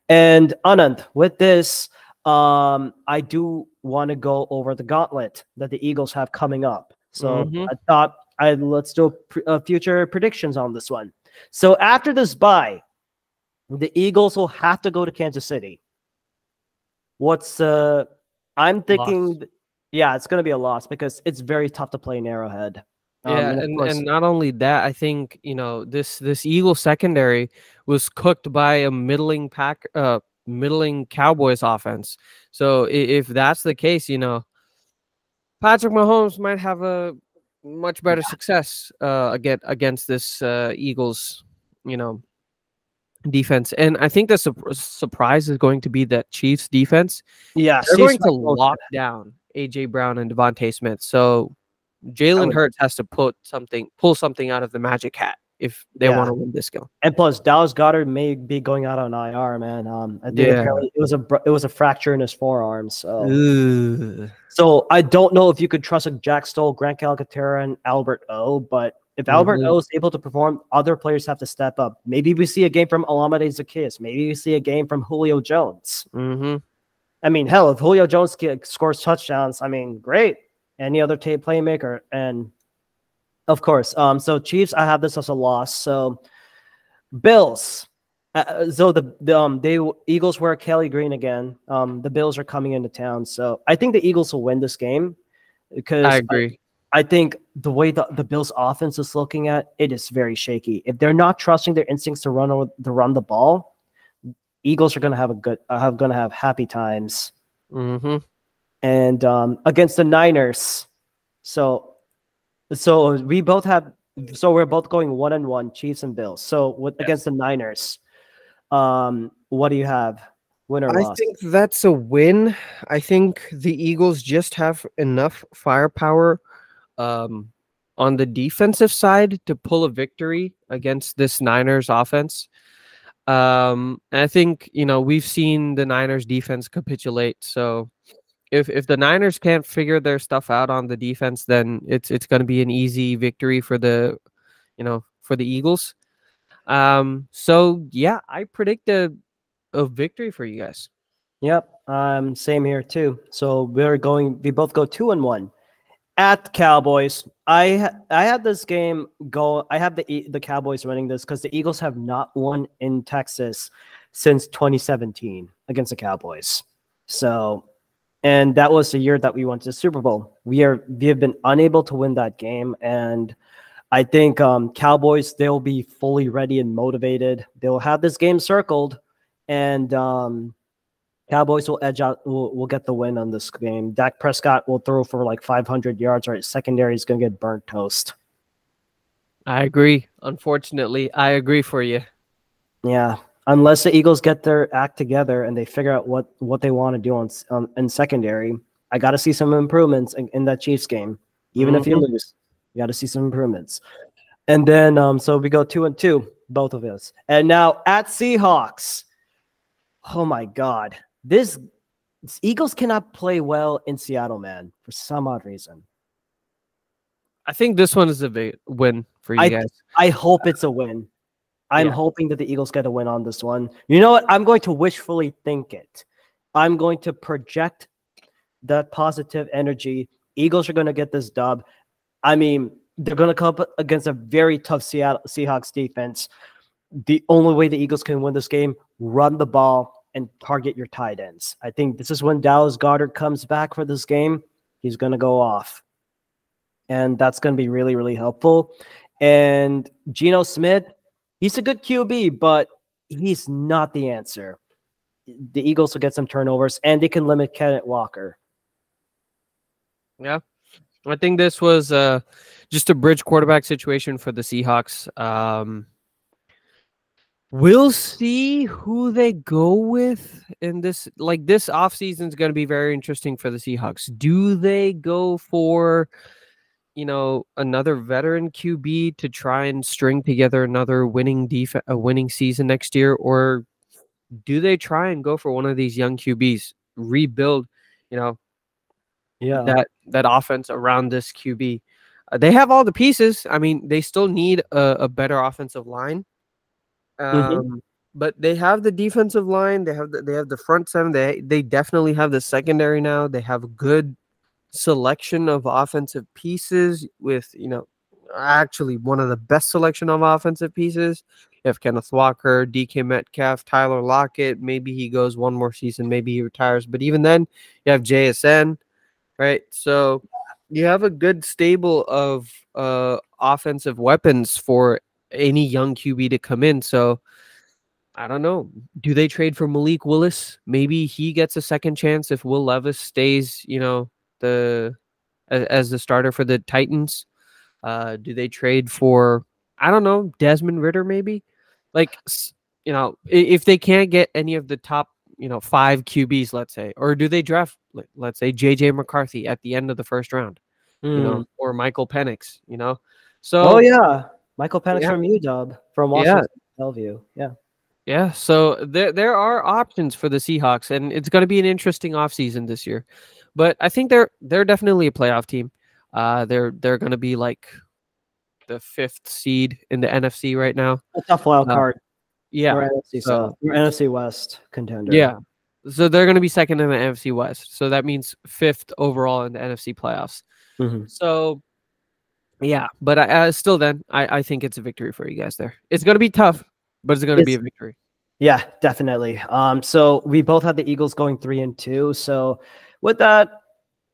And Anand, with this, um, I do want to go over the gauntlet that the Eagles have coming up. So mm-hmm. I thought I let's do a, a future predictions on this one. So after this bye, the Eagles will have to go to Kansas City. What's uh I'm thinking Loss. yeah, it's gonna be a loss because it's very tough to play in Arrowhead. Um, Yeah, and and, and not only that, I think you know this this Eagle secondary was cooked by a middling pack, uh, middling Cowboys offense. So i- if that's the case, you know, Patrick Mahomes might have a much better success uh against against this uh Eagles, you know, defense. And I think the sup- surprise is going to be that Chiefs defense. yeah, They're going to lock down AJ Brown and DeVonta Smith. So Jalen Hurts has to put something, pull something out of the magic hat if they Yeah. want to win this game. And plus, Dallas Goedert may be going out on IR, man. Um, I think Yeah. apparently it was a it was a fracture in his forearm. So, Ugh. so I don't know if you could trust a Jack Stoll, Grant Calcaterra, and Albert O. But if Albert Mhm. O is able to perform, other players have to step up. Maybe we see a game from Olamide Zaccheaus. Maybe we see a game from Julio Jones. hmm I mean, hell, if Julio Jones scores touchdowns, I mean, great. Any other ta- playmaker, and of course, um, so Chiefs, I have this as a loss. So Bills, uh, uh, so the, the um they Eagles wear Kelly Green again. Um, the Bills are coming into town, so I think the Eagles will win this game because I agree. I think the way the, the Bills offense is looking at it is very shaky. If they're not trusting their instincts to run over, to run the ball, Eagles are going to have a good uh, have going to have happy times. hmm And um, against the Niners, so so we both have so we're both going one and one, Chiefs and Bills. So with against the Niners, um, what do you have? Win or I loss? think that's a win. I think the Eagles just have enough firepower um, on the defensive side to pull a victory against this Niners offense. Um, and I think you know we've seen the Niners defense capitulate. So if if the Niners can't figure their stuff out on the defense, then it's it's going to be an easy victory for the you know for the Eagles. Um, so yeah, I predict a a victory for you guys. Yep. Um, same here too. So we're going. We both go two and one at Cowboys. I I had this game go. I have the the Cowboys running this because the Eagles have not won in Texas since 2017 against the Cowboys. So, and that was the year that we went to the Super Bowl. We are we have been unable to win that game, and I think um, Cowboys they'll be fully ready and motivated. They'll have this game circled, and um, Cowboys will edge out. Will, will get the win on this game. Dak Prescott will throw for like 500 yards. Right, secondary is going to get burnt toast. I agree. Unfortunately, I agree for you. Yeah, unless the Eagles get their act together and they figure out what what they want to do on, on in secondary, I got to see some improvements in, in that Chiefs game. Even if you Mhm. lose, you got to see some improvements. And then, um, so we go two and two, both of us. And now at Seahawks. Oh my God, this Eagles cannot play well in Seattle, man, for some odd reason. I think this one is a big win for you I- guys. I hope it's a win. I'm Yeah. hoping that the Eagles get a win on this one. You know what? I'm going to wishfully think it. I'm going to project that positive energy. Eagles are going to get this dub. I mean, they're going to come up against a very tough Seattle Seahawks defense. The only way the Eagles can win this game, run the ball and target your tight ends. I think this is when Dallas Goedert comes back for this game. He's going to go off. And that's going to be really, really helpful. And Geno Smith, he's a good QB, but he's not the answer. The Eagles will get some turnovers and they can limit Kenneth Walker. Yeah. I think this was uh, just a bridge quarterback situation for the Seahawks. Um, we'll see who they go with in this. Like this offseason is going to be very interesting for the Seahawks. Do they go for, you know, another veteran QB to try and string together another winning def- a winning season next year, or do they try and go for one of these young QBs, rebuild, you know, Yeah. that that offense around this QB. Uh, they have all the pieces. I mean, they still need a, a better offensive line. Um, Mhm. But they have the defensive line. They have the, they have the front seven. They they definitely have the secondary now. They have good selection of offensive pieces with you know actually one of the best selection of offensive pieces. You have Kenneth Walker, DK Metcalf, Tyler Lockett. Maybe he goes one more season, maybe he retires. But even then, you have JSN, right? So you have a good stable of uh, offensive weapons for any young QB to come in. So I don't know. Do they trade for Malik Willis? Maybe he gets a second chance if Will Levis stays, you know, the as, the starter for the Titans. Uh, do they trade for I don't know Desmond Ridder maybe? Like you know, if they can't get any of the top you know five QBs, let's say, or do they draft let's say JJ McCarthy at the end of the first round, mm. you know, hmm. or Michael Penix, you know? So oh yeah, Michael Penix yeah. from UW from Washington, yeah. Bellevue, yeah. Yeah, so there there are options for the Seahawks, and it's going to be an interesting offseason this year. But I think they're they're definitely a playoff team. Uh, they're they're going to be like the fifth seed in the NFC right now. A tough wild uh, card. Yeah, or NFC South, or NFC West contender. Yeah, so they're going to be second in the NFC West. So that means fifth overall in the NFC playoffs. Mm-hmm. So yeah, but I, uh, still, then I, I think it's a victory for you guys there. It's going to be tough but it's going to be a victory. Yeah, definitely. Um, so we both had the Eagles going three and two. So with that,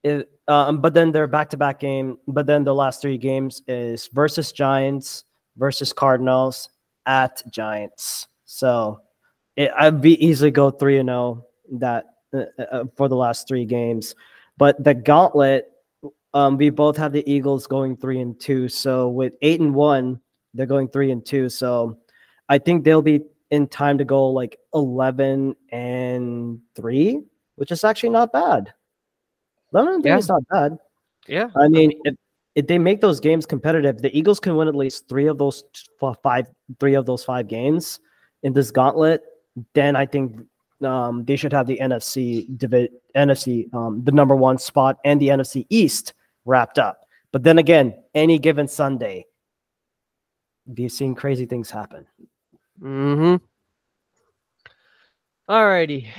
it, um, but then their back-to-back game. But then the last three games is versus Giants, versus Cardinals, at Giants. So it, I'd be easily go three and zero oh that uh, uh, for the last three games. But the gauntlet, um, we both have the Eagles going three and two. So with eight and one, they're going three and two. So I think they'll be in time to go like 11 and 3, which is actually not bad. 11 and 3 yeah. is not bad. Yeah. I mean, if, if they make those games competitive, the Eagles can win at least three of those five, three of those five games in this gauntlet. Then I think um, they should have the NFC divi- NFC um, the number one spot and the NFC East wrapped up. But then again, any given Sunday, we've seen crazy things happen. Mm-hmm. All righty.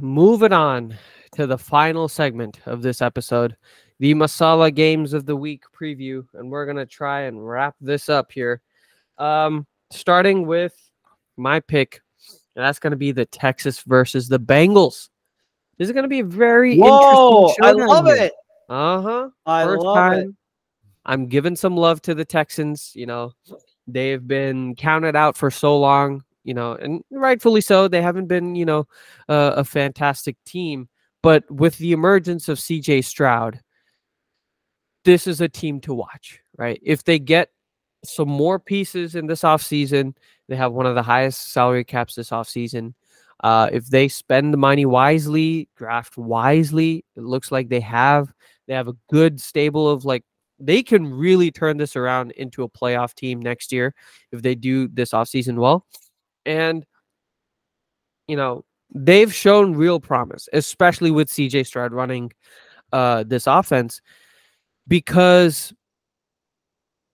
Moving on to the final segment of this episode, the Masala Games of the Week preview. And we're gonna try and wrap this up here. Um, starting with my pick, and that's gonna be the Texans versus the Bengals. This is gonna be a very Whoa, I love here. it. Uh-huh. I First love time, it. I'm giving some love to the Texans, you know. They've been counted out for so long, you know, and rightfully so. They haven't been, you know, uh, a fantastic team. But with the emergence of CJ Stroud, this is a team to watch, right? If they get some more pieces in this offseason, they have one of the highest salary caps this offseason. Uh, if they spend the money wisely, draft wisely, it looks like they have. They have a good stable of like they can really turn this around into a playoff team next year if they do this offseason well. And, you know, they've shown real promise, especially with CJ Stroud running uh, this offense, because,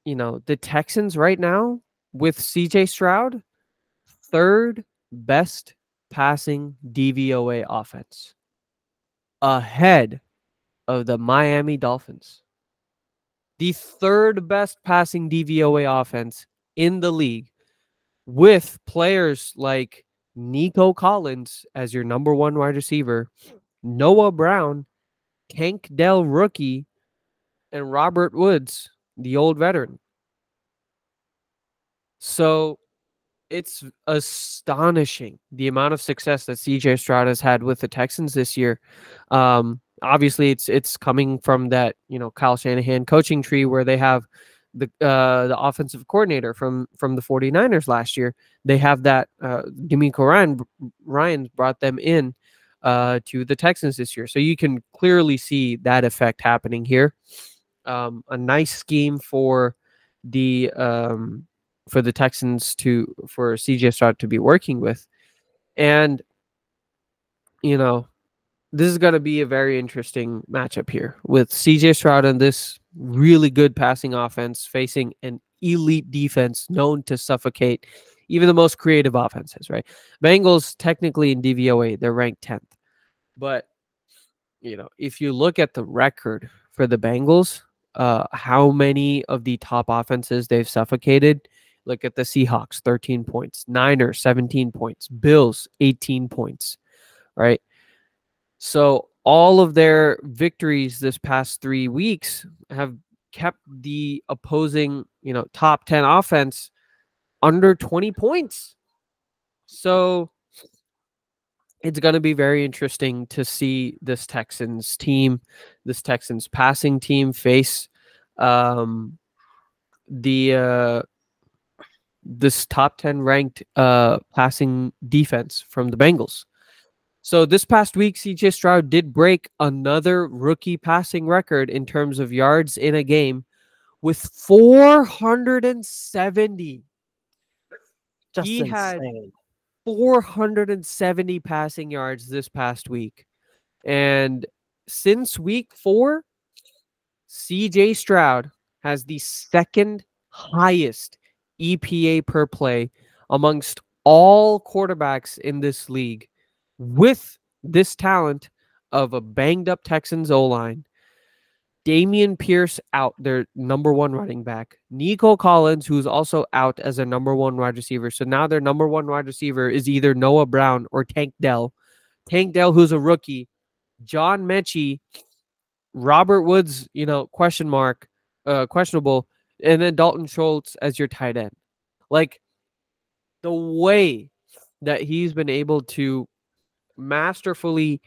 you know, the Texans right now with CJ Stroud, third best passing DVOA offense ahead of the Miami Dolphins the third best passing DVOA offense in the league with players like Nico Collins as your number one wide receiver, Noah Brown, Tank Dell rookie, and Robert Woods, the old veteran. So it's astonishing the amount of success that CJ Stroud has had with the Texans this year. Um, obviously it's it's coming from that you know Kyle Shanahan coaching tree where they have the uh, the offensive coordinator from from the 49ers last year. They have that uh, DeMeco Ryan Ryan brought them in uh, to the Texans this year, so you can clearly see that effect happening here. Um, a nice scheme for the um, for the Texans to for CJ Stroud to be working with, and you know this is going to be a very interesting matchup here with CJ Stroud and this really good passing offense facing an elite defense known to suffocate even the most creative offenses, right? Bengals technically in DVOA, they're ranked 10th. But you know, if you look at the record for the Bengals, uh, how many of the top offenses they've suffocated. Look at the Seahawks, 13 points, Niners, 17 points, Bills, 18 points, right? So all of their victories this past three weeks have kept the opposing, you know, top 10 offense under 20 points. So it's going to be very interesting to see this Texans team, this Texans passing team face um, the uh, this top 10 ranked uh, passing defense from the Bengals. So this past week, CJ Stroud did break another rookie passing record in terms of yards in a game with 470. Just he insane. had 470 passing yards this past week. And since week four, CJ Stroud has the second highest EPA per play amongst all quarterbacks in this league with this talent of a banged up Texans O line. Dameon Pierce out, their number one running back. Nico Collins, who's also out as a number one wide receiver. So now their number one wide receiver is either Noah Brown or Tank Dell. Tank Dell, who's a rookie. John Metchie, Robert Woods, you know, question mark, uh, questionable, and then Dalton Schultz as your tight end. Like the way that he's been able to masterfully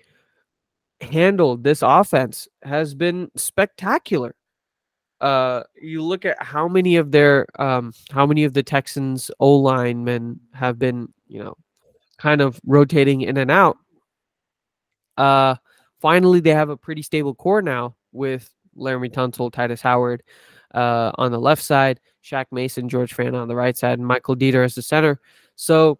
handled this offense has been spectacular. Uh, you look at how many of their um, how many of the Texans O linemen have been, you know, kind of rotating in and out. Uh, finally, they have a pretty stable core now with Laremy Tunsil, Tytus Howard uh, on the left side, Shaq Mason, George Fant on the right side, and Michael Deiter as the center. So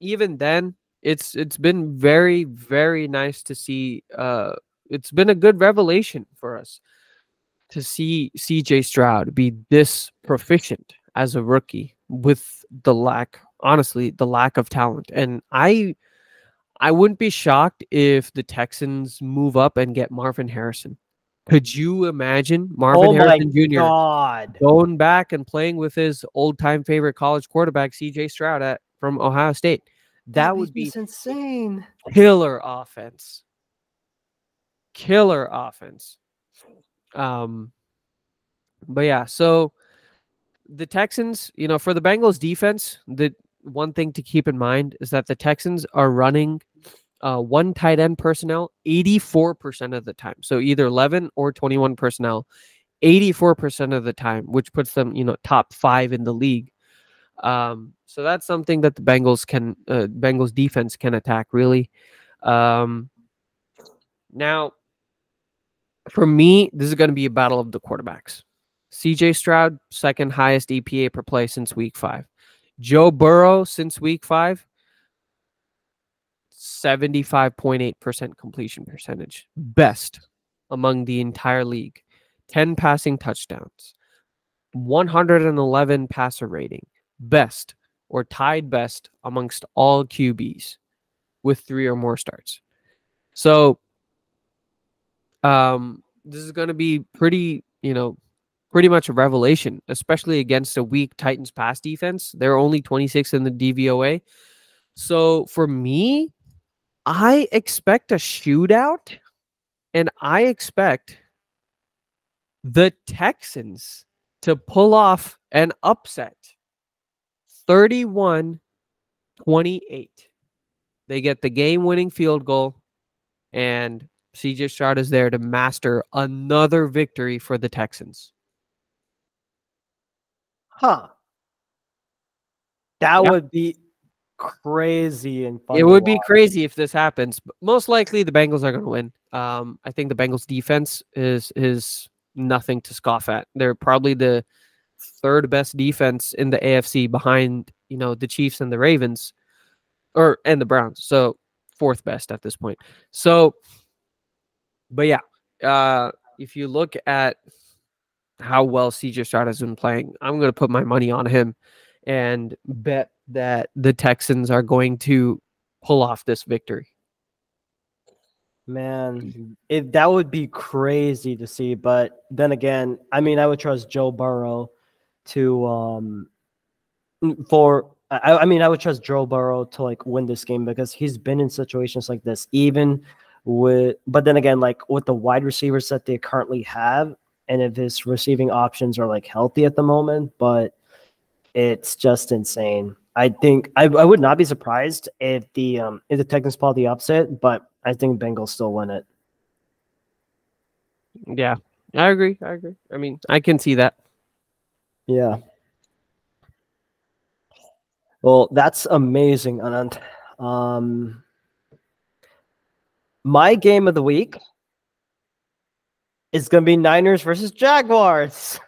even then, it's it's been very very nice to see. Uh, it's been a good revelation for us to see CJ Stroud be this proficient as a rookie with the lack, honestly, the lack of talent. And I I wouldn't be shocked if the Texans move up and get Marvin Harrison. Could you imagine Marvin oh Harrison Jr. God. going back and playing with his old time favorite college quarterback CJ Stroud at from Ohio State? That would be insane. killer offense. Killer offense. Um, but yeah, so the Texans, you know, for the Bengals defense, the one thing to keep in mind is that the Texans are running uh, one tight end personnel 84% of the time. So either 11 or 21 personnel 84% of the time, which puts them, you know, top five in the league. Um, so that's something that the Bengals can, uh, Bengals defense can attack really. Um, now, for me, this is going to be a battle of the quarterbacks. CJ Stroud, second highest EPA per play since week five. Joe Burrow, since week five, 75.8% completion percentage. Best among the entire league. 10 passing touchdowns. 111 passer rating. Best or tied best amongst all QBs with three or more starts. So um this is going to be pretty, you know, pretty much a revelation, especially against a weak Titans pass defense. They're only 26 in the DVOA. So for me, I expect a shootout and I expect the Texans to pull off an upset 31 28. They get the game winning field goal, and CJ Stroud is there to master another victory for the Texans. Huh. That Yeah. would be crazy and fun. It would be crazy if this happens. But most likely, the Bengals are going to win. Um, I think the Bengals defense is is nothing to scoff at. They're probably the third best defense in the AFC behind you know the Chiefs and the Ravens, or and the Browns. So fourth best at this point. So, but yeah, uh, if you look at how well CJ Stroud has been playing, I'm going to put my money on him and bet that the Texans are going to pull off this victory. Man, it that would be crazy to see. But then again, I mean, I would trust Joe Burrow to um for I, I mean I would trust Joe Burrow to like win this game because he's been in situations like this, even with but then again, like with the wide receivers that they currently have, and if his receiving options are like healthy at the moment, but it's just insane. I think I, I would not be surprised if the um if the Texans pull the upset, but I think Bengals still win it. Yeah, I agree. I agree. I mean, I can see that. Yeah. Well, that's amazing, Anand. Um, my game of the week is going to be Niners versus Jaguars.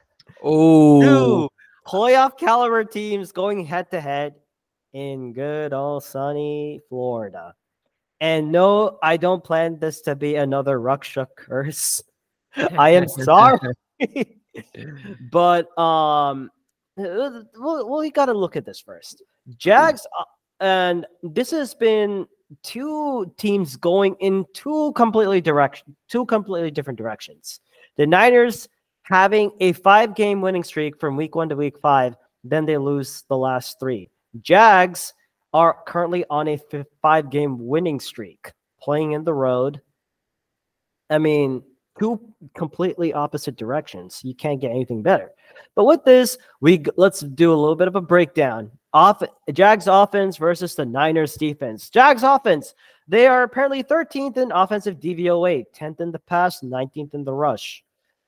Oh, Two playoff caliber teams going head to head in good old sunny Florida. And no, I don't plan this to be another Ruksha curse. I am sorry. but um well, well we got to look at this first. Jags uh, and this has been two teams going in two completely direction two completely different directions. The Niners having a five game winning streak from week 1 to week 5, then they lose the last 3. Jags are currently on a five game winning streak, playing in the road. I mean, two completely opposite directions. You can't get anything better. But with this, we let's do a little bit of a breakdown. Off Jags offense versus the Niners defense. Jags offense, they are apparently 13th in offensive DVOA, 10th in the pass, 19th in the rush.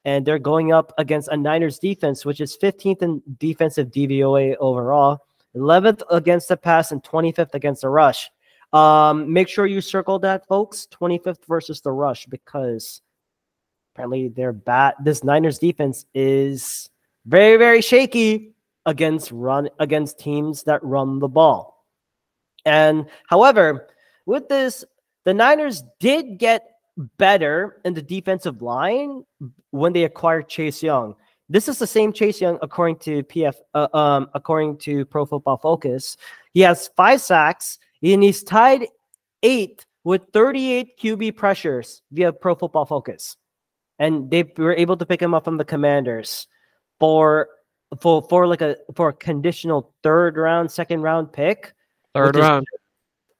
And they're going up against a Niners defense, which is 15th in defensive DVOA overall, 11th against the pass, and 25th against the rush. Um, make sure you circle that, folks. 25th versus the rush, because apparently their bat. This Niners defense is very, very shaky against run against teams that run the ball. And however, with this, the Niners did get better in the defensive line when they acquired Chase Young. This is the same Chase Young, according to PF, uh, um, according to Pro Football Focus. He has five sacks and he's tied eighth with 38 QB pressures via Pro Football Focus, and they were able to pick him up from the Commanders for for for like a for a conditional third round, second round pick. Third round.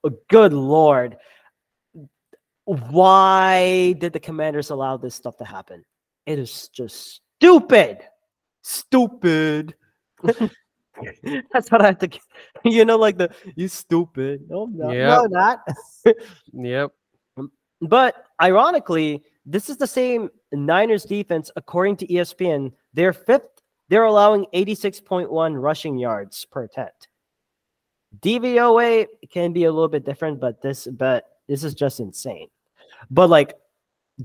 Is, good lord. Why did the commanders allow this stuff to happen? It is just stupid. Stupid. That's what I have to you know, like the you stupid. No, no, yep. no, not. yep. But ironically, this is the same Niners defense, according to ESPN. They're fifth they're allowing 86.1 rushing yards per attempt. DVOA can be a little bit different, but this but this is just insane. But like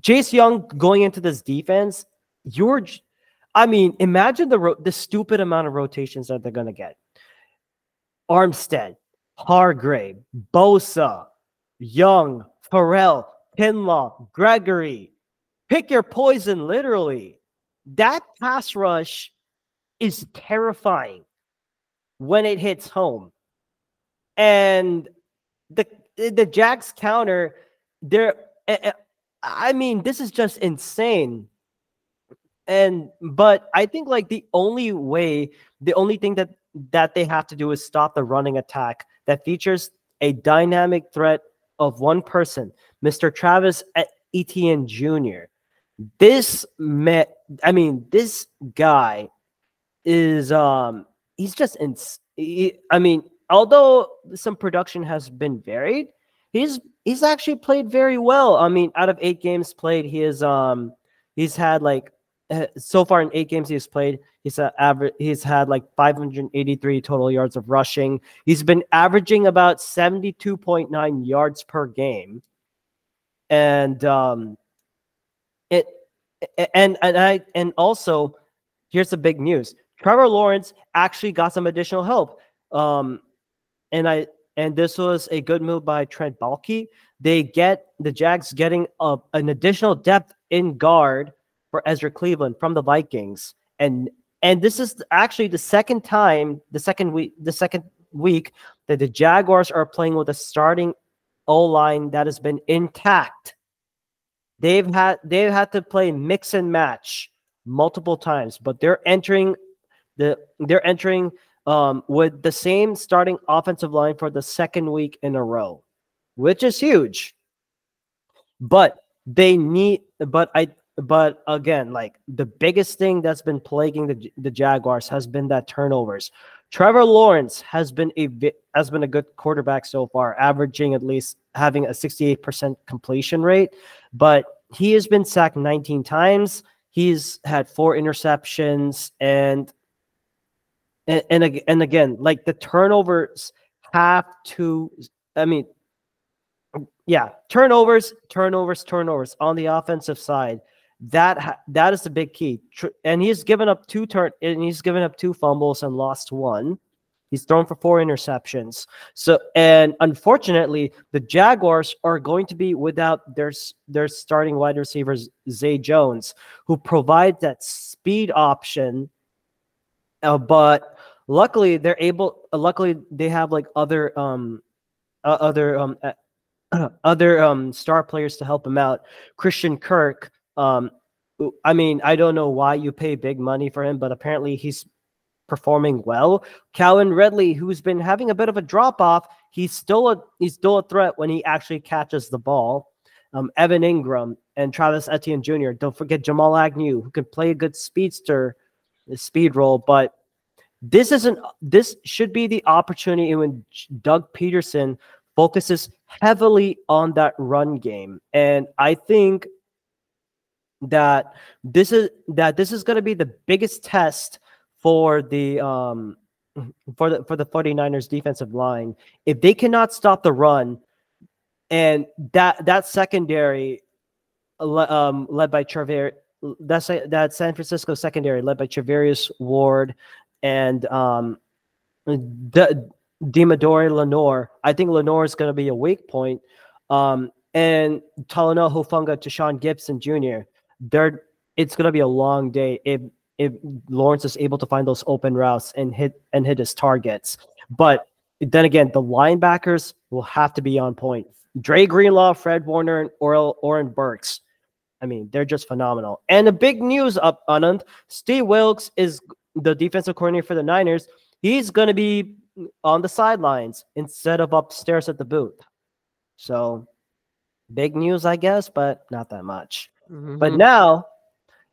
Chase Young going into this defense, you're I mean, imagine the the stupid amount of rotations that they're gonna get. Armstead, Hargrave, Bosa, Young, Ferrell, Kinlaw, Gregory. Pick your poison, literally. That pass rush is terrifying when it hits home. And the the Jags counter, there eh, eh, I mean, this is just insane. And but I think like the only way, the only thing that that they have to do is stop the running attack that features a dynamic threat of one person, Mr. Travis Etienne Jr. This met, I mean, this guy is um he's just in he, I mean, although some production has been varied, he's he's actually played very well. I mean, out of 8 games played, he is um he's had like eh, so far in 8 games he's played, he's average he's had like 583 total yards of rushing. He's been averaging about 72.9 yards per game. And um it and and I and also here's the big news. Trevor Lawrence actually got some additional help. Um, and I and this was a good move by Trent Baalke. They get the Jags getting a, an additional depth in guard for Ezra Cleveland from the Vikings, and and this is actually the second time, the second week, the second week that the Jaguars are playing with a starting O line that has been intact They've had they've had to play mix and match multiple times, but they're entering the they're entering um, with the same starting offensive line for the second week in a row, which is huge. But they need, but I, but again, like the biggest thing that's been plaguing the the Jaguars has been that turnovers. Trevor Lawrence has been a has been a good quarterback so far, averaging at least having a 68% completion rate, but he has been sacked 19 times. He's had four interceptions and and and, and again, like the turnovers have to I mean yeah, turnovers, turnovers, turnovers on the offensive side. That that is the big key. And he's given up two turn and he's given up two fumbles and lost one. He's thrown for four interceptions. So and unfortunately, the Jaguars are going to be without their their starting wide receivers Zay Jones, who provides that speed option. Uh, but luckily, they're able. Uh, luckily, they have like other um uh, other um other um, star players to help him out. Christian Kirk, um, I mean, I don't know why you pay big money for him, but apparently he's performing well. Calvin Ridley, who's been having a bit of a drop off, he's still a he's still a threat when he actually catches the ball. Um, Evan Engram and Travis Etienne Jr. Don't forget Jamal Agnew, who can play a good speedster, speed role, but this isn't this should be the opportunity when Doug Pederson focuses heavily on that run game. And I think that this is that this is going to be the biggest test for the um for the for the 49ers defensive line. If they cannot stop the run and that that secondary um led by Traver that's that San Francisco secondary led by Charvarius Ward and um the Deommodore Lenoir. I think Lenoir is going to be a weak point. Um, and Talanoa Hufanga Tashaun Gipson Jr. They're, it's going to be a long day if if Lawrence is able to find those open routes and hit and hit his targets. But then again, the linebackers will have to be on point. Dre Greenlaw, Fred Warner, and Oral, Oren Burks. I mean, they're just phenomenal. And the big news up, Anand, Steve Wilks is the defensive coordinator for the Niners. He's going to be on the sidelines instead of upstairs at the booth. So big news, I guess, but not that much. Mm-hmm. But now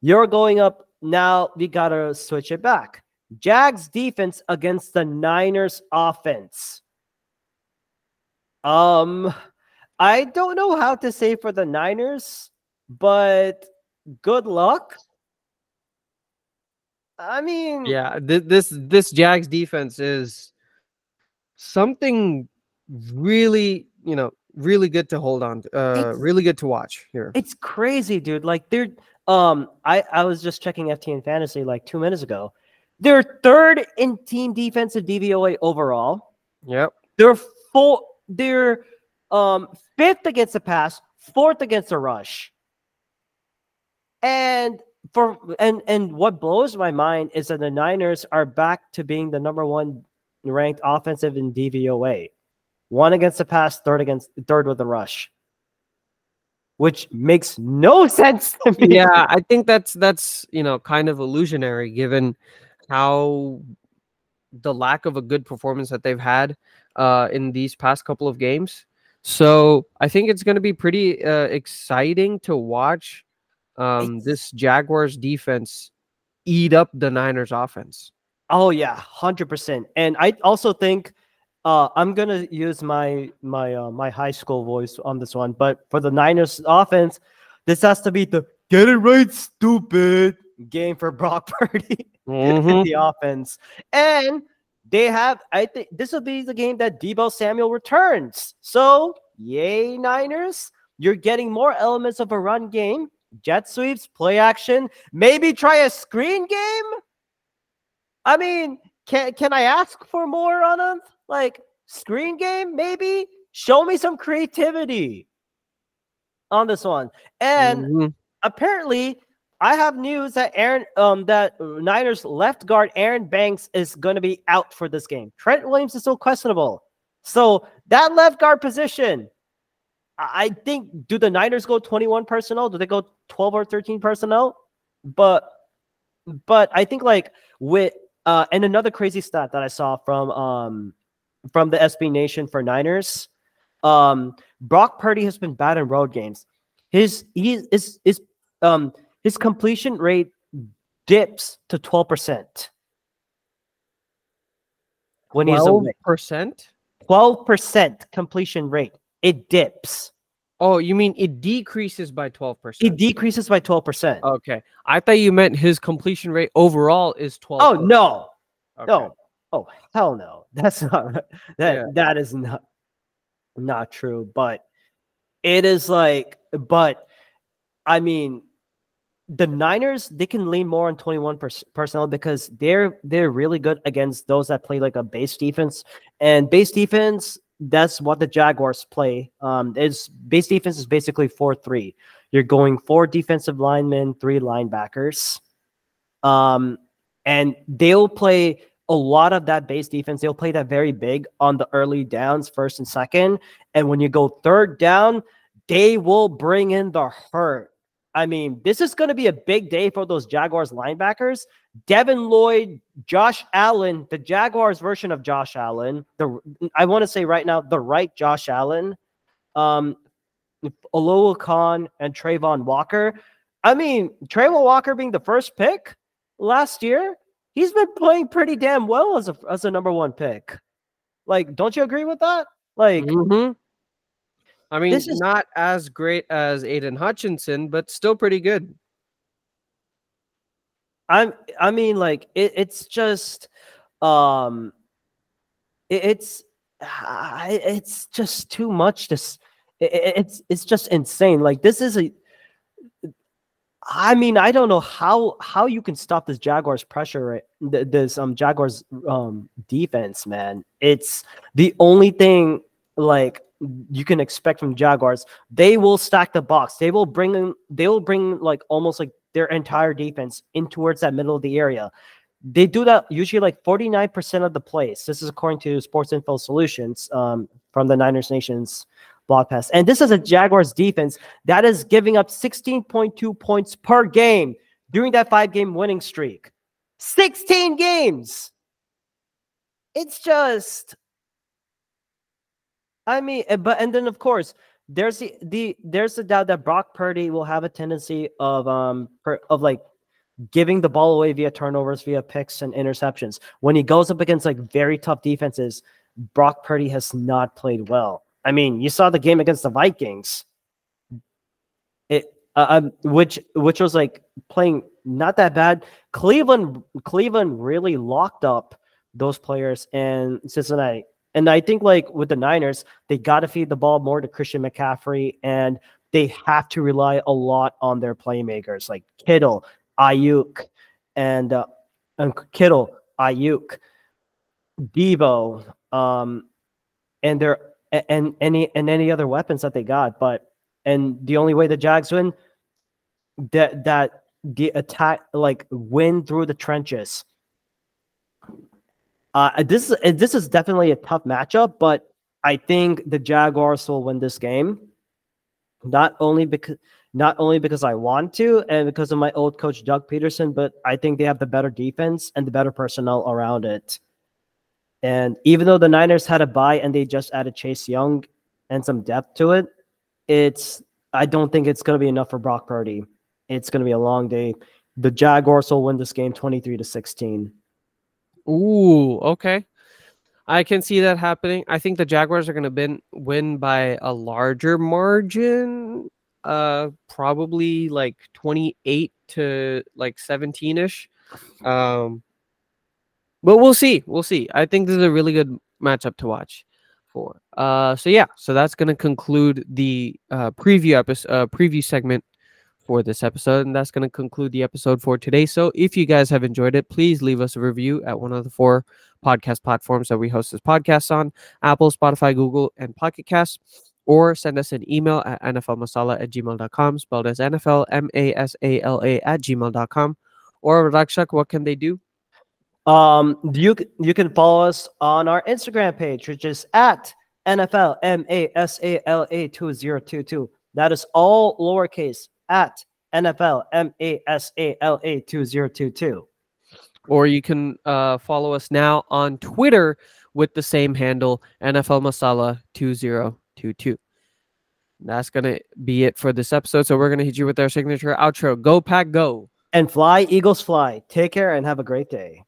you're going up. Now we got to switch it back. Jags defense against the Niners offense. Um, I don't know how to say for the Niners, but good luck. I mean, yeah, th- this this Jags defense is something really, you know, really good to hold on to, uh it's, really good to watch here. It's crazy, dude. Like they're um I I was just checking FTN fantasy like 2 minutes ago. They're third in team defensive DVOA overall. Yep. They're full they're um fifth against the pass, fourth against the rush. And for and and what blows my mind is that the Niners are back to being the number one ranked offensive in DVOA. One against the pass, third against third with the rush. Which makes no sense to me. Yeah, I think that's that's you know kind of illusionary given how the lack of a good performance that they've had uh, in these past couple of games. So I think it's going to be pretty uh, exciting to watch um, this Jaguars defense eat up the Niners offense. Oh yeah, hundred percent. And I also think uh, I'm gonna use my my uh, my high school voice on this one, but for the Niners offense, this has to be the get it right, stupid game for Brock Purdy mm-hmm. the offense. And they have, I think this will be the game that Deebo Samuel returns. So, yay, Niners! You're getting more elements of a run game, jet sweeps, play action, maybe try a screen game I mean, can can I ask for more on them? Like screen game, maybe? Show me some creativity on this one. And mm-hmm. apparently, I have news that Aaron, um, that Niners left guard Aaron Banks is going to be out for this game. Trent Williams is still questionable, so that left guard position, I think do the Niners go 21 personnel? Do they go 12 or 13 personnel? But but I think like with uh and another crazy stat that I saw from um from the SB Nation for Niners, um Brock Purdy has been bad in road games. His he is is um his completion rate dips to 12% when he's away. percent. 12% completion rate. It dips. Oh, you mean it decreases by 12%? It decreases by 12%. Okay, I thought you meant his completion rate overall is twelve. Oh no. Okay. No. Oh hell no. That's not that Yeah. that is not not true. But it is like but I mean the Niners they can lean more on 21 pers- personnel because they're they're really good against those that play like a base defense and base defense that's what the Jaguars play. Um is base defense is basically 4-3. You're going four defensive linemen, three linebackers. Um and they'll play a lot of that base defense. They'll play that very big on the early downs, first and second. And when you go third down, they will bring in the hurt. I mean, this is going to be a big day for those Jaguars linebackers. Devin Lloyd, Josh Allen, the Jaguars version of Josh Allen. The I want to say right now, the right Josh Allen, um, Oluokun, and Travon Walker. I mean, Travon Walker being the first pick last year, he's been playing pretty damn well as a as a number one pick. Like, don't you agree with that? Like, Mhm. I mean, This is- not as great as Aidan Hutchinson, but still pretty good. I'm I mean like it, it's just um it, it's it's just too much to it, it- it's it's just insane. Like this is a I mean I don't know how how you can stop this Jaguars pressure this um Jaguars um defense man. It's the only thing like you can expect from Jaguars. They will stack the box. They will bring in they will bring like almost like their entire defense in towards that middle of the area. They do that usually like 49% of the plays. This is according to Sports Info Solutions um, from the Niners Nation's blog pass. And this is a Jaguars defense that is giving up 16.2 points per game during that five game winning streak. 16 games. It's just, I mean, eh, but and then of course, there's the, the there's the doubt that Brock Purdy will have a tendency of um per, of like giving the ball away via turnovers, via picks and interceptions. When he goes up against like very tough defenses, Brock Purdy has not played well. I mean, you saw the game against the Vikings. It uh, um, which which was like playing not that bad. Cleveland Cleveland really locked up those players and Cincinnati. And I think like with the Niners, they got to feed the ball more to Christian McCaffrey and they have to rely a lot on their playmakers like Kittle, Aiyuk, and uh, and Kittle, Aiyuk, Deebo, um, and their and any and any other weapons that they got. But and the only way the Jags win that that the attack like win through the trenches. Uh, this is this is definitely a tough matchup, but I think the Jaguars will win this game. Not only because not only because I want to and because of my old coach Doug Pederson, but I think they have the better defense and the better personnel around it. And even though the Niners had a bye and they just added Chase Young and some depth to it, it's I don't think it's going to be enough for Brock Purdy. It's going to be a long day. The Jaguars will win this game 23 to 16. Ooh, okay. I can see that happening. I think the Jaguars are going to win by a larger margin, uh, probably like twenty eight to like seventeen ish. Um, but we'll see. We'll see. I think this is a really good matchup to watch for. Uh, so yeah, so that's going to conclude the uh, preview episode, uh, preview segment for this episode, and that's going to conclude the episode for today. So if you guys have enjoyed it, please leave us a review at one of the four podcast platforms that we host this podcast on Apple, Spotify, Google, and Pocket Casts. Or send us an email at nflmasala at gmail.com, spelled as NFL M A S A L A at gmail.com. Or Rakshak, what can they do? Um, you you can follow us on our Instagram page, which is at NFL M A S A L A 2022. That is all lowercase at NFL M A S A L A 2022. Or you can uh, follow us now on Twitter with the same handle, NFL Masala 2022. That's going to be it for this episode. So we're going to hit you with our signature outro. Go, Pack, go. And fly, Eagles fly. Take care and have a great day.